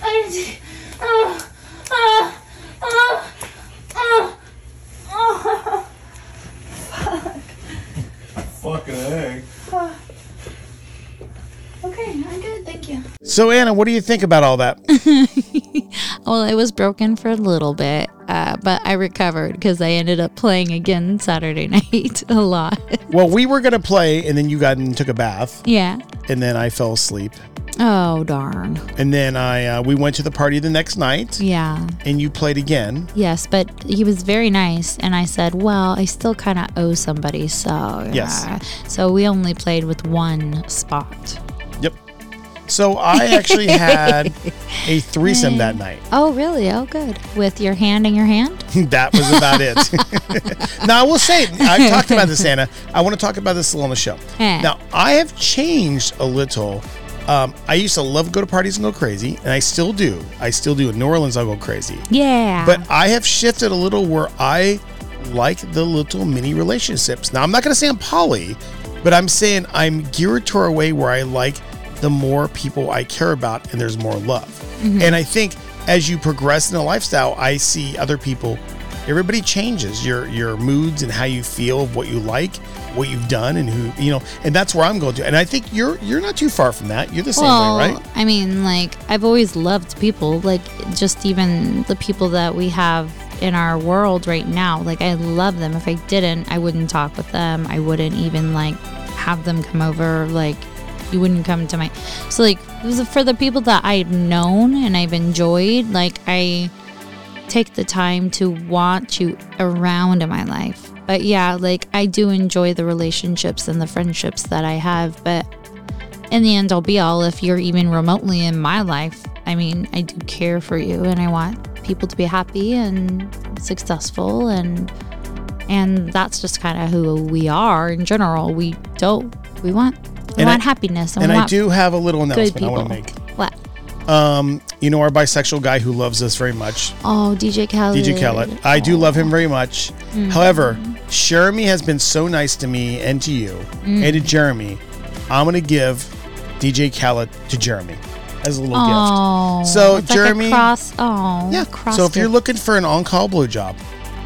Speaker 5: I need to-.
Speaker 1: Fucking egg.
Speaker 5: Okay, I'm good, thank you.
Speaker 1: So, Anna, what do you think about all that?
Speaker 2: Well, it was broken for a little bit, uh, but I recovered because I ended up playing again Saturday night a lot.
Speaker 1: well, we were going to play, and then you got and took a bath,
Speaker 2: yeah.
Speaker 1: and then I fell asleep.
Speaker 2: Oh, darn.
Speaker 1: And then I uh, we went to the party the next night,
Speaker 2: Yeah.
Speaker 1: and you played again.
Speaker 2: Yes, but he was very nice, and I said, "Well, I still kind of owe somebody, so
Speaker 1: Yes.
Speaker 2: uh, So we only played with one spot.
Speaker 1: So I actually had a threesome that night.
Speaker 2: Oh, really? Oh, good. With your hand in your hand?
Speaker 1: that was about it. now I will say I've talked about this, Anna. I want to talk about this a little on the show.
Speaker 2: Eh.
Speaker 1: Now I have changed a little. Um, I used to love to go to parties and go crazy, and I still do. I still do. In New Orleans, I'll go crazy.
Speaker 2: Yeah.
Speaker 1: But I have shifted a little where I like the little mini relationships. Now I'm not going to say I'm poly, but I'm saying I'm geared to a way where I like the more people I care about and there's more love. Mm-hmm. And I think as you progress in a lifestyle, I see other people. Everybody changes your your moods and how you feel, what you like, what you've done, and who you know. And that's where I'm going to. And I think you're you're not too far from that. You're the same
Speaker 2: well,
Speaker 1: way, right?
Speaker 2: I mean, like I've always loved people, like just even the people that we have in our world right now. Like I love them. If I didn't, I wouldn't talk with them. I wouldn't even like have them come over. Like you wouldn't come to my. So like for the people that I've known and I've enjoyed. Like I take the time to want you around in my life. But yeah, like I do enjoy the relationships and the friendships that I have. But in the end, all be all, if you're even remotely in my life, I mean, I do care for you and I want people to be happy and successful and and that's just kind of who we are in general. We don't we want
Speaker 1: And I-
Speaker 2: happiness and,
Speaker 1: And
Speaker 2: we
Speaker 1: I do have a little announcement I want to make.
Speaker 2: What?
Speaker 1: Um, you know our bisexual guy who loves us very much,
Speaker 2: Oh, DJ Khaled.
Speaker 1: DJ Kellett. I do love him very much.
Speaker 2: Mm.
Speaker 1: However, Jeremy has been so nice to me and to you
Speaker 2: Mm.
Speaker 1: and to Jeremy. I'm gonna give DJ Khaled to Jeremy as a little
Speaker 2: Oh,
Speaker 1: gift. So
Speaker 2: like
Speaker 1: Jeremy,
Speaker 2: a cross. Oh,
Speaker 1: yeah.
Speaker 2: Cross
Speaker 1: So if you're looking for an on-call blowjob,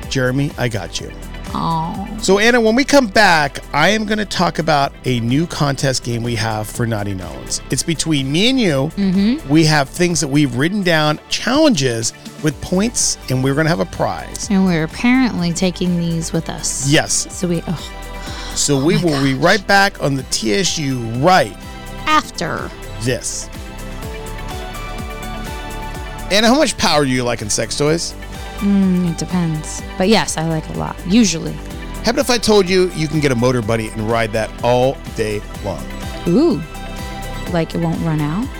Speaker 1: Jeremy, I got you.
Speaker 2: Oh,
Speaker 1: So Anna, when we come back, I am going to talk about a new contest game we have for Naughty N'Awlins. It's between me and you.
Speaker 2: Mm-hmm.
Speaker 1: We have things that we've written down, challenges with points, and we're going to have a prize.
Speaker 2: and we're apparently taking these with us.
Speaker 1: Yes.
Speaker 2: So we oh,
Speaker 1: So we will be right back on the TSU right
Speaker 2: after.
Speaker 1: this. Anna, how much power do you like in sex toys?
Speaker 2: Mm, it depends, but yes, I like a lot. Usually.
Speaker 1: How about if I told you you can get a Motorbunny and ride that all day long?
Speaker 2: Ooh, like it won't run out.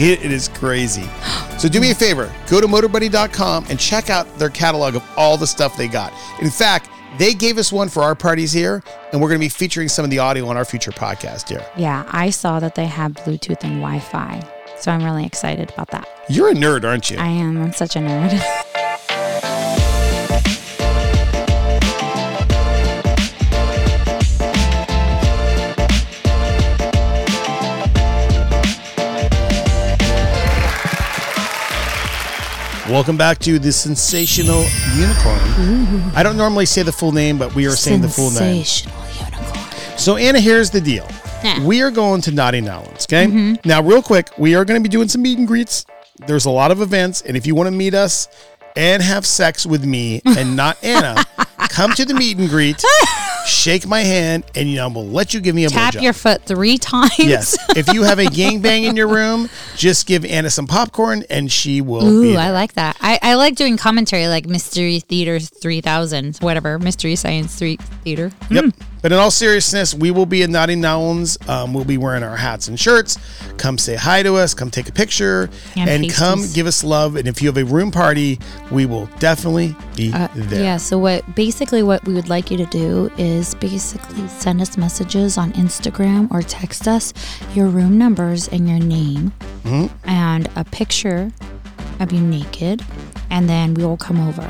Speaker 1: It, is crazy. So do me a favor, go to motorbunny.com and check out their catalog of all the stuff they got. In fact, they gave us one for our parties here, and we're going to be featuring some of the audio on our future podcast here.
Speaker 2: Yeah, I saw that they have Bluetooth and Wi-Fi, so I'm really excited about that.
Speaker 1: You're a nerd, aren't you?
Speaker 2: I am. I'm such a nerd.
Speaker 1: Welcome back to the sinsational unicorn. I don't normally say the full name, but we are saying the full name.
Speaker 2: Sinsational unicorn.
Speaker 1: So, Anna, here's the deal. We are going to Naughty N'Awlins, okay? Mm-hmm. Now, real quick, we are going to be doing some meet and greets. There's a lot of events, and if you want to meet us and have sex with me and not Anna, come to the meet and greet, shake my hand, and you know we'll let you give me a
Speaker 2: Tap your foot three times.
Speaker 1: Yes. if you have a gangbang in your room, just give Anna some popcorn, and she will be
Speaker 2: Ooh. I like that. I, I like doing commentary like Mystery Theater 3000, whatever, Mystery Science 3 Theater.
Speaker 1: Yep. Mm. But in all seriousness, we will be at Naughty N'Awlins. Um, we'll be wearing our hats and shirts. Come say hi to us. Come take a picture.
Speaker 2: And
Speaker 1: And, come give us love. And if you have a room party, we will definitely be
Speaker 2: Uh,
Speaker 1: there.
Speaker 2: yeah, so what basically what we would like you to do is basically send us messages on Instagram or text us your room numbers and your name
Speaker 1: Mm-hmm.
Speaker 2: and a picture of you naked, and then we will come over.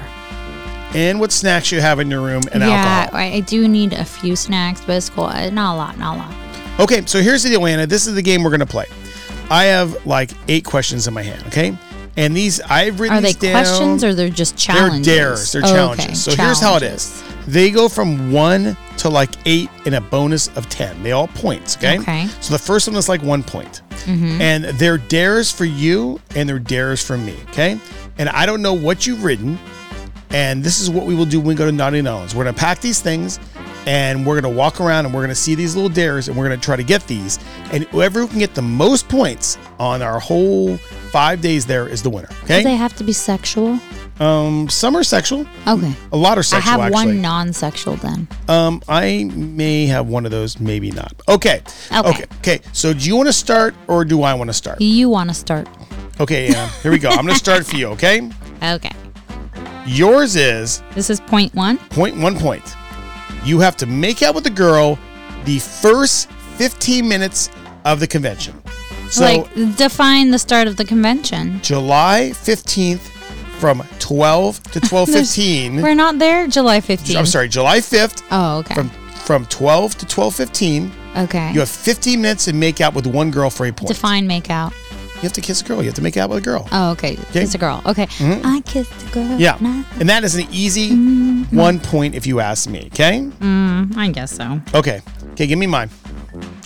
Speaker 1: And what snacks you have in your room and
Speaker 2: yeah,
Speaker 1: alcohol.
Speaker 2: I, I do need a few snacks, but it's cool. Uh, Not a lot, not a lot.
Speaker 1: Okay, so here's the deal, Anna. This is the game we're going to play. I have like eight questions in my hand, okay? And these, I've written
Speaker 2: Are they
Speaker 1: down.
Speaker 2: questions or they're just challenges?
Speaker 1: They're dares. They're
Speaker 2: Oh,
Speaker 1: challenges.
Speaker 2: okay,
Speaker 1: So here's how it is. They go from one to like eight and a bonus of 10. They all points. Okay.
Speaker 2: Okay. Mm-hmm.
Speaker 1: So the first one is like one point. And they're dares for you and they're dares for me. Okay. And I don't know what you've written. And this is what we will do when we go to Naughty N'Awlins. We're going to pack these things and we're going to walk around and we're going to see these little dares and we're going to try to get these. And whoever can get the most points on our whole five days there is the winner. Okay.
Speaker 2: Do they have to be sexual?
Speaker 1: um, some are sexual.
Speaker 2: Okay.
Speaker 1: A lot are sexual.
Speaker 2: I have
Speaker 1: actually.
Speaker 2: one non-sexual then.
Speaker 1: Um, I may have one of those, maybe not. Okay.
Speaker 2: Okay.
Speaker 1: Okay. Okay. So, do you want to start or do I want to start?
Speaker 2: You want to start?
Speaker 1: Okay, Anna. Here we go. I'm going to start for you. Okay.
Speaker 2: Okay.
Speaker 1: Yours is
Speaker 2: This is point one.
Speaker 1: point one point. You have to make out with the girl the first 15 minutes of the convention. So,
Speaker 2: like define the start of the convention.
Speaker 1: July 15th from 12 to 12:15.
Speaker 2: We're not there July 15th.
Speaker 1: I'm sorry, July 5th
Speaker 2: Oh, okay.
Speaker 1: from from 12 to 12:15.
Speaker 2: okay.
Speaker 1: You have 15 minutes to make out with one girl for a point.
Speaker 2: define make out.
Speaker 1: You have to kiss a girl. You have to make out with a girl.
Speaker 2: Oh, okay. Kiss a girl. Okay. I kissed a girl.
Speaker 1: Mm-hmm. Yeah. And that is an easy one point if you ask me. Okay.
Speaker 2: Mm, I guess so.
Speaker 1: Okay. Okay. Give me mine.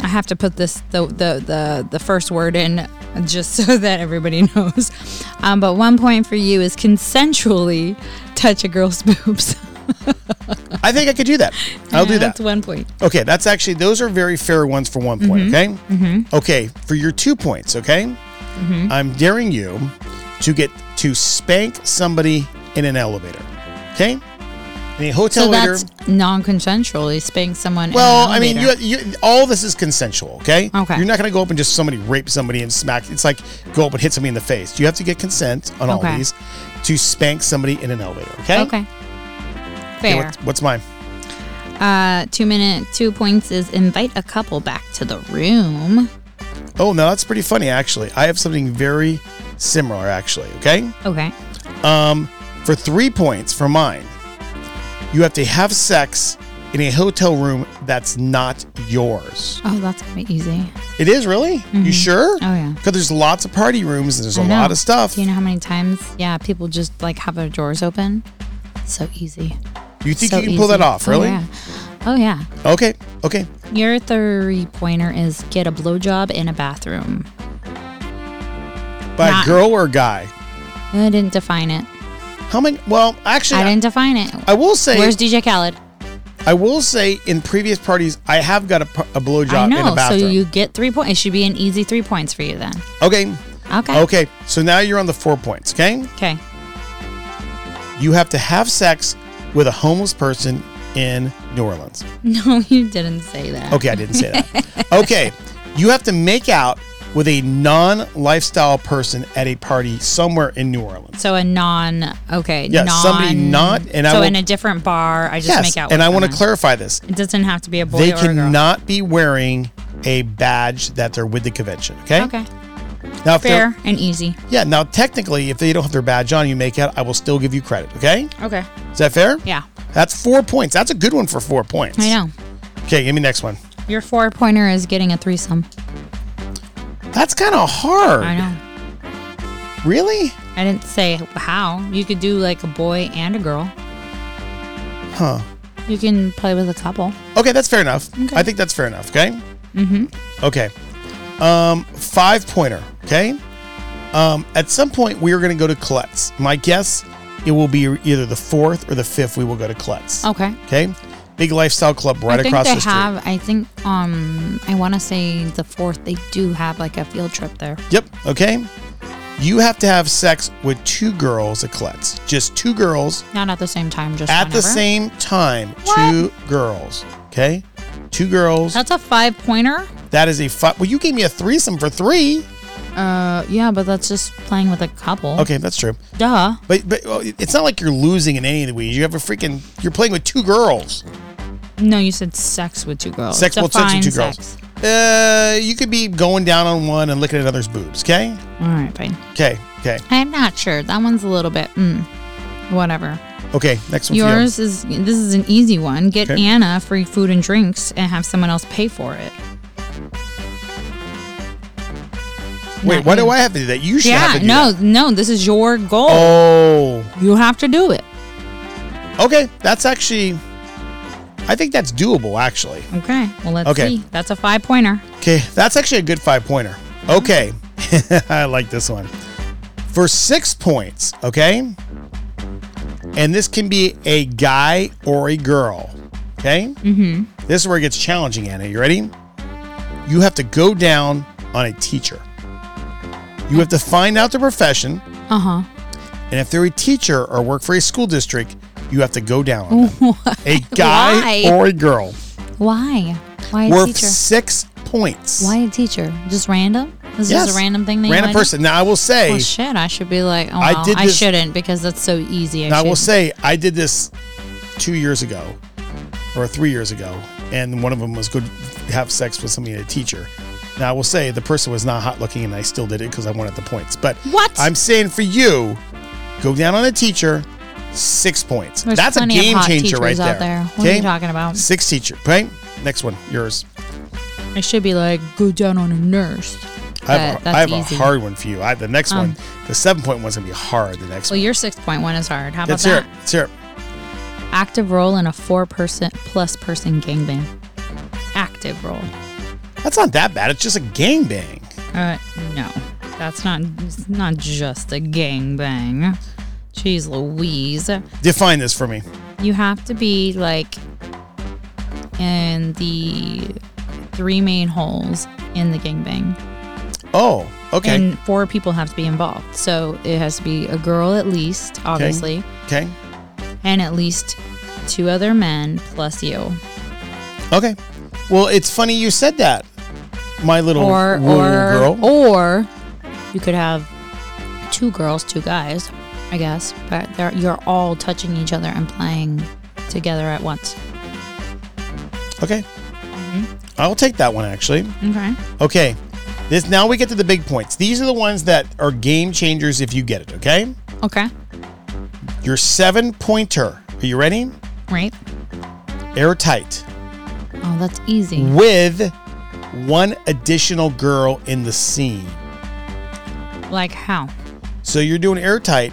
Speaker 2: I have to put this the the the, the first word in just so that everybody knows. Um, but one point for you is consensually touch a girl's boobs.
Speaker 1: I think I could do that. I'll do that.
Speaker 2: That's one point.
Speaker 1: Okay, that's actually those are very fair ones for one point. Okay.
Speaker 2: Mm-hmm.
Speaker 1: Okay, for your two points. Okay. I'm daring you to get to spank somebody in an elevator. Okay. In a hotel
Speaker 2: So
Speaker 1: waiter.
Speaker 2: that's non-consensually spank someone. in
Speaker 1: Well, I mean, you, you, all this is consensual, okay?
Speaker 2: Okay.
Speaker 1: You're not going to go up and just somebody rape somebody and smack. It's like go up and hit somebody in the face. You have to get consent on all
Speaker 2: Okay.
Speaker 1: these to spank somebody in an elevator, okay?
Speaker 2: okay.
Speaker 1: Okay,
Speaker 2: Fair.
Speaker 1: what's, what's mine?
Speaker 2: Uh, two minute, two points is invite a couple back to the room.
Speaker 1: Oh, no, that's pretty funny, actually. I have something very similar, actually, okay?
Speaker 2: Okay.
Speaker 1: Um, for three points for mine, you have to have sex in a hotel room that's not yours.
Speaker 2: Oh, that's gonna be easy.
Speaker 1: It is really? You sure?
Speaker 2: Oh, yeah.
Speaker 1: Because there's lots of party rooms and there's a
Speaker 2: I know.
Speaker 1: lot of stuff.
Speaker 2: Do you know how many times? Yeah, people just like have their drawers open. So easy.
Speaker 1: You think
Speaker 2: So
Speaker 1: you can pull that off, really?
Speaker 2: Oh yeah. Oh yeah.
Speaker 1: Okay, okay.
Speaker 2: Your three pointer is get a blowjob in a bathroom.
Speaker 1: By
Speaker 2: Not-
Speaker 1: a girl or a guy?
Speaker 2: I didn't define it.
Speaker 1: How many? Well, actually,
Speaker 2: I
Speaker 1: I,
Speaker 2: didn't define it.
Speaker 1: I will say,
Speaker 2: Where's DJ Khaled?
Speaker 1: I will say, in previous parties, I have got a, p- a
Speaker 2: I
Speaker 1: blowjob in a
Speaker 2: know. So
Speaker 1: bathroom.
Speaker 2: you get three points. It should be an easy three points for you then.
Speaker 1: okay,
Speaker 2: Okay.
Speaker 1: okay. So now you're on the four points. Okay,
Speaker 2: Okay.
Speaker 1: you have to have sex with a homeless person in New Orleans.
Speaker 2: No, you didn't say that.
Speaker 1: Okay, I didn't say that. okay, you have to make out with a non-lifestyle person at a party somewhere in New Orleans.
Speaker 2: So a non. Okay.
Speaker 1: Yeah,
Speaker 2: non,
Speaker 1: somebody not- and I
Speaker 2: so
Speaker 1: will-
Speaker 2: in a different bar, I just
Speaker 1: yes,
Speaker 2: make out.
Speaker 1: and I want to clarify this.
Speaker 2: It doesn't have to be a boy
Speaker 1: they
Speaker 2: or a girl.
Speaker 1: cannot be wearing a badge that they're with the convention. Okay.
Speaker 2: Okay.
Speaker 1: Now,
Speaker 2: Fair and easy.
Speaker 1: yeah. Now, technically, if they don't have their badge on, you make out. I will still give you credit. Okay.
Speaker 2: Okay.
Speaker 1: Is that fair?
Speaker 2: Yeah.
Speaker 1: That's four points. That's a good one for four points.
Speaker 2: I know.
Speaker 1: Okay, give me next one.
Speaker 2: Your four pointer is getting a threesome.
Speaker 1: That's kind of hard.
Speaker 2: I know.
Speaker 1: Really?
Speaker 2: I didn't say how. You could do like a boy and a girl.
Speaker 1: Huh.
Speaker 2: You can play with a couple.
Speaker 1: Okay, that's fair enough.
Speaker 2: Okay.
Speaker 1: I think that's fair enough. Okay. Mm-hmm. Okay. Um, five pointer. Okay. Um, at some point we are going to go to Colette's. My guess, it will be either the fourth or the fifth. We will go to Colette's.
Speaker 2: Okay.
Speaker 1: Okay. Big lifestyle club right
Speaker 2: I think
Speaker 1: across
Speaker 2: they
Speaker 1: the street.
Speaker 2: have. I think. Um. I want to say the fourth. They do have like a field trip there.
Speaker 1: Yep. Okay. You have to have sex with two girls at Colette's. Just two girls
Speaker 2: Not at the same time. Just
Speaker 1: at the
Speaker 2: whenever.
Speaker 1: same time. Two girls. Okay. Two girls.
Speaker 2: That's a five pointer.
Speaker 1: that is a five. Well, you gave me a threesome for three.
Speaker 2: Uh. Yeah, but that's just playing with a couple.
Speaker 1: Okay, that's true.
Speaker 2: Duh.
Speaker 1: But but well, it's not like you're losing in any of the ways. You have a freaking. You're playing with two girls.
Speaker 2: No, you said sex with two girls.
Speaker 1: Sex well, sex with two girls.
Speaker 2: sex.
Speaker 1: Uh, you could be going down on one and looking at another's boobs. Okay.
Speaker 2: All right, fine.
Speaker 1: Okay. Okay.
Speaker 2: I'm not sure. That one's a little bit. Mm, whatever.
Speaker 1: Okay. Next one.
Speaker 2: Yours is this is an easy one. Get
Speaker 1: Okay.
Speaker 2: Anna free food and drinks and have someone else pay for it.
Speaker 1: Wait. Why do. I have to do that? You should
Speaker 2: Yeah,
Speaker 1: have to do
Speaker 2: no,
Speaker 1: that.
Speaker 2: no. This is your goal.
Speaker 1: Oh.
Speaker 2: You have to do it.
Speaker 1: Okay. That's actually. I think that's doable. Actually.
Speaker 2: Okay. Well, let's
Speaker 1: Okay.
Speaker 2: see. That's a five pointer.
Speaker 1: Okay. That's actually a good five pointer. Okay. I like this one. For six points. Okay. And this can be a guy or a girl. Okay. Mm-hmm. This is where it gets challenging, Anna. You ready? You have to go down on a teacher. You have to find out the profession,
Speaker 2: Uh huh.
Speaker 1: and if they're a teacher or work for a school district, you have to go down on them. A guy
Speaker 2: Why?
Speaker 1: or a girl.
Speaker 2: Why? Why a
Speaker 1: Worth
Speaker 2: teacher?
Speaker 1: six points.
Speaker 2: Why a teacher? Just random? This
Speaker 1: Yes.
Speaker 2: is a random thing. That
Speaker 1: Random
Speaker 2: do?
Speaker 1: person. Now I will say,
Speaker 2: Well, shit. I should be like, oh,
Speaker 1: I
Speaker 2: well,
Speaker 1: did
Speaker 2: I shouldn't because that's so easy. I,
Speaker 1: now I will say, I did this two years ago, or three years ago, and one of them was good have sex with somebody a teacher. Now I will say the person was not hot looking, and I still did it because I wanted the points. But
Speaker 2: What?
Speaker 1: I'm saying for you, go down on a teacher, six points.
Speaker 2: There's
Speaker 1: That's a game changer right there.
Speaker 2: there. What are you talking about?
Speaker 1: Six teacher. Right. Next one, yours.
Speaker 2: I should be like, go down on a nurse.
Speaker 1: I have, a, have a hard one for you. I, the next
Speaker 2: Um.
Speaker 1: one, the seven point one's gonna be hard. The next
Speaker 2: Well,
Speaker 1: one.
Speaker 2: your 6.1 is hard. How about
Speaker 1: Let's hear it.
Speaker 2: that?
Speaker 1: Let's hear it.
Speaker 2: Active role in a four person plus person gangbang. Active role.
Speaker 1: That's not that bad. It's just a gangbang.
Speaker 2: Uh, no, that's not. It's not just a gangbang. Jeez, Louise.
Speaker 1: Define this for me.
Speaker 2: You have to be like in the three main holes in the gangbang.
Speaker 1: Oh, okay.
Speaker 2: And four people have to be involved. So it has to be a girl at least, obviously,
Speaker 1: okay.
Speaker 2: and at least two other men plus you.
Speaker 1: Okay. Well, it's funny you said that. My little
Speaker 2: Or
Speaker 1: woo
Speaker 2: or
Speaker 1: girl.
Speaker 2: or you could have two girls, two guys, I guess, but they're, you're all touching each other and playing together at once.
Speaker 1: Okay.
Speaker 2: Mm-hmm.
Speaker 1: I'll take that one actually.
Speaker 2: Okay.
Speaker 1: Okay. This now we get to the big points. These are the ones that are game changers if you get it, okay?
Speaker 2: Okay.
Speaker 1: Your seven pointer. Are you ready?
Speaker 2: Right.
Speaker 1: Airtight.
Speaker 2: Oh, that's easy.
Speaker 1: With one additional girl in the scene.
Speaker 2: Like how?
Speaker 1: So you're doing airtight.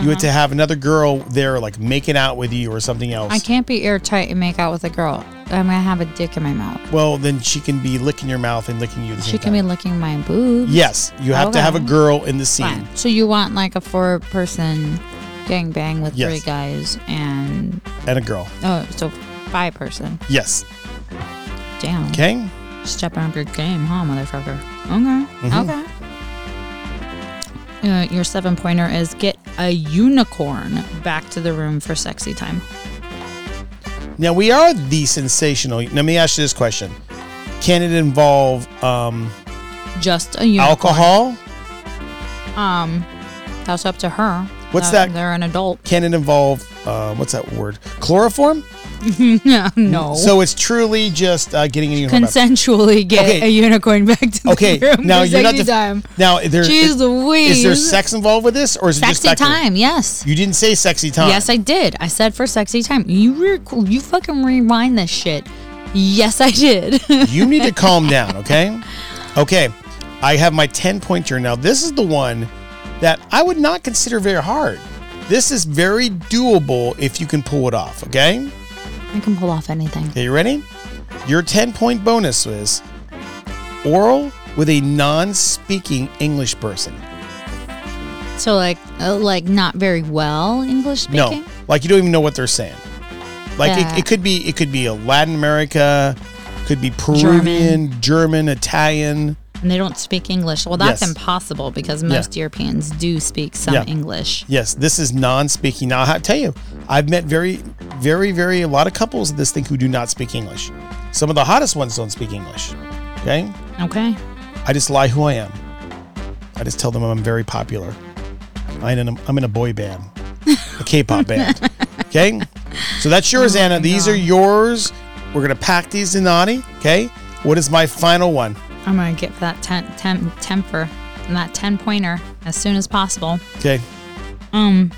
Speaker 1: You had to have another girl there, like making out with you or something else.
Speaker 2: Uh-huh. I can't be airtight and make out with a girl. I'm gonna have a dick in my mouth.
Speaker 1: Well, then she can be licking your mouth and licking you. The
Speaker 2: She can be licking my boobs.
Speaker 1: Yes, you have to have a girl in the scene.
Speaker 2: Fine. So you want like a four-person gangbang with
Speaker 1: Yes.
Speaker 2: three guys and
Speaker 1: And a girl.
Speaker 2: oh, so five-person.
Speaker 1: Yes.
Speaker 2: Damn.
Speaker 1: Okay.
Speaker 2: Stepping up your game, huh, motherfucker? Okay.
Speaker 1: Mhm.
Speaker 2: Okay. Uh, your seven pointer is get a unicorn back to the room for sexy time.
Speaker 1: Now we are the sinsational. Let me ask you this question: Can it involve um,
Speaker 2: Just a unicorn.
Speaker 1: alcohol?
Speaker 2: Um, that's up to her.
Speaker 1: What's
Speaker 2: Uh,
Speaker 1: that?
Speaker 2: They're an adult.
Speaker 1: Can it involve uh, what's that word? Chloroform?
Speaker 2: no.
Speaker 1: So it's truly just uh, getting a unicorn. back.
Speaker 2: consensually get
Speaker 1: Okay.
Speaker 2: a unicorn back to
Speaker 1: Okay,
Speaker 2: the room
Speaker 1: now you're not the-
Speaker 2: time.
Speaker 1: Now there
Speaker 2: Jeez
Speaker 1: is,
Speaker 2: Louise.
Speaker 1: is there sex involved with this, or is it just
Speaker 2: Sexy
Speaker 1: back
Speaker 2: time, yes.
Speaker 1: You didn't say sexy time.
Speaker 2: Yes, I did. I said for sexy time. You re- you fucking rewind this shit. Yes, I did.
Speaker 1: you need to calm down, okay? Okay, I have my 10 pointer. Now, this is the one that I would not consider very hard. This is very doable if you can pull it off, okay?
Speaker 2: I can pull off anything.
Speaker 1: Are you ready? Your 10 point bonus is oral with a non speaking English person.
Speaker 2: So like uh, like not very well English speaking.
Speaker 1: No, like you don't even know what they're saying. Like it, it could be it could be a Latin America, could be Peruvian, German, Italian.
Speaker 2: And they don't speak English. Well, that's
Speaker 1: Yes.
Speaker 2: impossible because most Europeans do speak some
Speaker 1: Yeah.
Speaker 2: English.
Speaker 1: Yes, this is non-speaking. Now I tell you, I've met very, very, very a lot of couples of this thing who do not speak English. Some of the hottest ones don't speak English. Okay,
Speaker 2: Okay.
Speaker 1: I just lie who I am. I just tell them I'm very popular. I'm in a, I'm in a boy band, a K-pop band. Okay, so that's yours, oh Anna. These are yours. We're gonna pack these in naughty. Okay, what is my final one?
Speaker 2: I'm gonna get for that ten, ten, temper and that ten pointer as soon as possible.
Speaker 1: Okay,
Speaker 2: Um,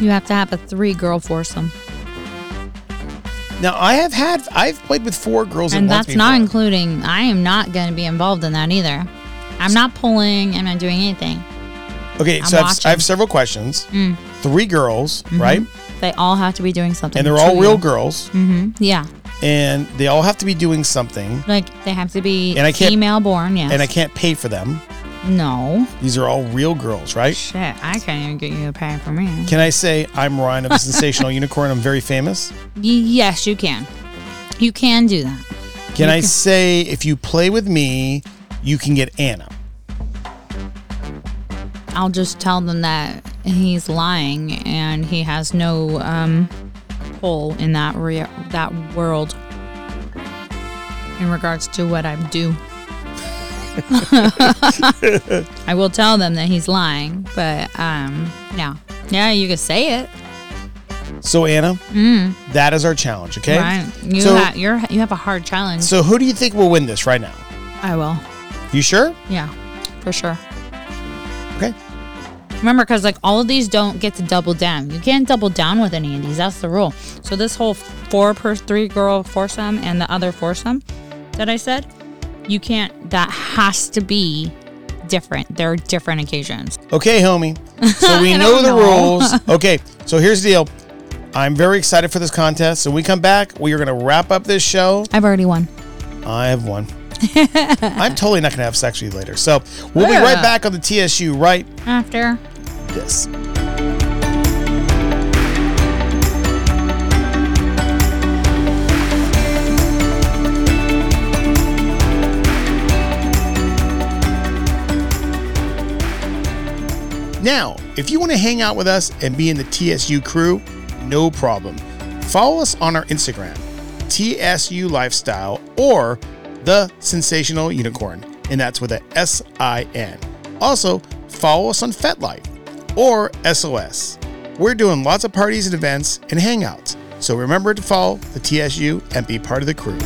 Speaker 2: you have to have a three girl foursome,
Speaker 1: now I have had I've played with four girls
Speaker 2: and that's not
Speaker 1: before.
Speaker 2: including. I am not gonna be involved in that either. I'm not pulling. I'm not doing anything.
Speaker 1: Okay,
Speaker 2: I'm
Speaker 1: so I have, I have several questions.
Speaker 2: Mm.
Speaker 1: Three girls,
Speaker 2: Mm-hmm.
Speaker 1: right?
Speaker 2: They all have to be doing something.
Speaker 1: And they're all real girls,
Speaker 2: hmm Yeah,
Speaker 1: and they all have to be doing something,
Speaker 2: like they have to be
Speaker 1: And I can't-
Speaker 2: female born. Yes.
Speaker 1: and I can't pay for them.
Speaker 2: No.
Speaker 1: These are all real girls, right?
Speaker 2: Shit, I can't even get you to pay for me.
Speaker 1: Can I say I'm Ryan of the Sinsational Unicorn? I'm very famous.
Speaker 2: Y- yes, you can. You can do that.
Speaker 1: Can
Speaker 2: You
Speaker 1: I
Speaker 2: can-
Speaker 1: say if you play with me, you can get Anna?
Speaker 2: I'll just tell them that he's lying and he has no um, pull in that rea- that world in regards to what I do. I will tell them that he's lying, but um, yeah, yeah, you can say it.
Speaker 1: So Anna, that is our challenge. Okay.
Speaker 2: Mm. Right? You
Speaker 1: So-
Speaker 2: ha- you're you have a hard challenge.
Speaker 1: So who do you think will win this right now?
Speaker 2: I will.
Speaker 1: You sure?
Speaker 2: Yeah, for sure. Remember, because like all of these don't get to double down. You can't double down with any of these. That's the rule. So this whole four per three girl foursome and the other foursome that I said, you can't. That has to be different. There are different occasions.
Speaker 1: Okay, homie. So we know the
Speaker 2: know.
Speaker 1: rules. Okay, so here's the deal. I'm very excited for this contest. So when we come back, we are going to wrap up this show.
Speaker 2: I've already won.
Speaker 1: I have won. I'm totally not going to have sex with you later. So we'll be right back on the TSU right
Speaker 2: After
Speaker 1: this. Now, if you want to hang out with us and be in the TSU crew, no problem. Follow us on our Instagram, TSU Lifestyle or The Sinsational Unicorn, and that's with a S I N. Also, follow us on FetLife or SOS. We're doing lots of parties and events and hangouts, so remember to follow the TSU and be part of the crew.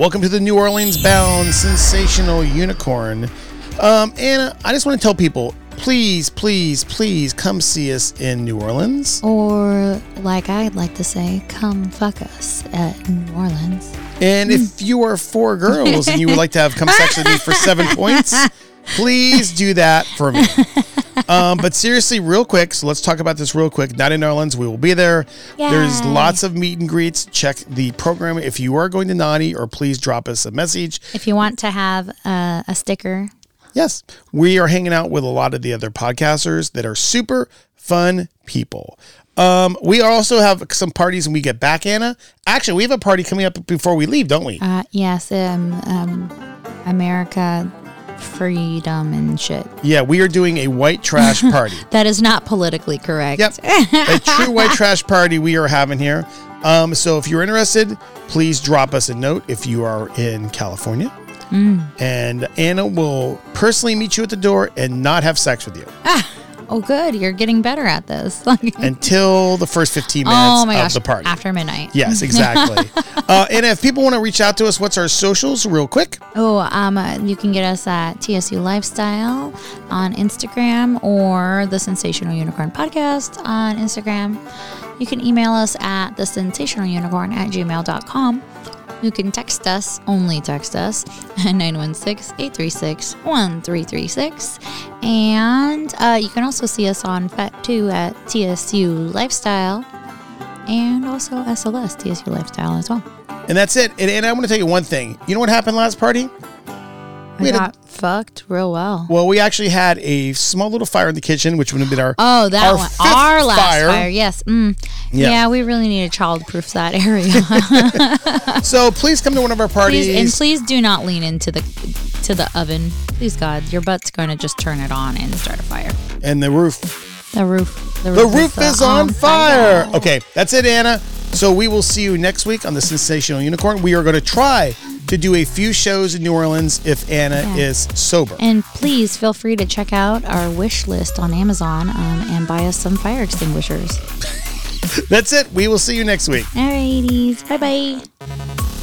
Speaker 1: Welcome to the New Orleans bound sinsational unicorn. Um, Anna, I just want to tell people please, please, please come see us in New Orleans.
Speaker 2: Or, like I'd like to say, come fuck us at New Orleans.
Speaker 1: And if you are four girls and you would like to have come sex with me for seven points, please do that for me. Um, but seriously, real quick, so let's talk about this real quick. Not in New Orleans, we will be there. There's lots of meet and greets. Check the program if you are going to Naughty, or please drop us a message.
Speaker 2: If you want to have uh, a sticker,
Speaker 1: Yes, we are hanging out with a lot of the other podcasters that are super fun people. Um, we also have some parties when we get back, Anna. Actually, we have a party coming up before we leave, don't we?
Speaker 2: uh, yes, um, um, America, freedom and shit.
Speaker 1: Yeah, we are doing a white trash party.
Speaker 2: That is not politically correct.
Speaker 1: Yep, a true white trash party we are having here. Um, so if you're interested, please drop us a note if you are in California. And Anna will personally meet you at the door and not have sex with you
Speaker 2: Oh, good. You're getting better at this.
Speaker 1: Until the first 15 minutes
Speaker 2: oh my
Speaker 1: of
Speaker 2: gosh.
Speaker 1: the party.
Speaker 2: After midnight.
Speaker 1: Yes, exactly. uh, and if people want to reach out to us, what's our socials, real quick?
Speaker 2: Oh, um, uh, you can get us at TSU Lifestyle on Instagram or the Sinsational Unicorn Podcast on Instagram. You can email us at the sinsational unicorn at gmail.com. You can text us, only text us, at 916 836 1336. And uh, you can also see us on FET2 at TSU Lifestyle and also SLS, TSU Lifestyle as well.
Speaker 1: And that's it. And, and I want to tell you one thing. You know what happened last party?
Speaker 2: We
Speaker 1: had a-
Speaker 2: got fucked real well.
Speaker 1: Well, we actually had a small little fire in the kitchen, which would have been our
Speaker 2: Oh, that
Speaker 1: our
Speaker 2: one. Our last
Speaker 1: fire.
Speaker 2: fire. Yes. Mm.
Speaker 1: Yeah.
Speaker 2: Yeah. we really need to childproof that area.
Speaker 1: So please come to one of our parties.
Speaker 2: please, and please do not lean into the to the oven. Please God, your butt's going to just turn it on and start a fire.
Speaker 1: and the roof.
Speaker 2: The roof.
Speaker 1: The roof
Speaker 2: uh,
Speaker 1: is on fire. Okay, that's it, Anna. So we will see you next week on the Sinsational Unicorn. We are going to try to do a few shows in New Orleans if Anna
Speaker 2: Yeah.
Speaker 1: is sober.
Speaker 2: And please feel free to check out our wish list on Amazon um, and buy us some fire extinguishers.
Speaker 1: That's it. We will see you next week.
Speaker 2: All righties. Bye bye.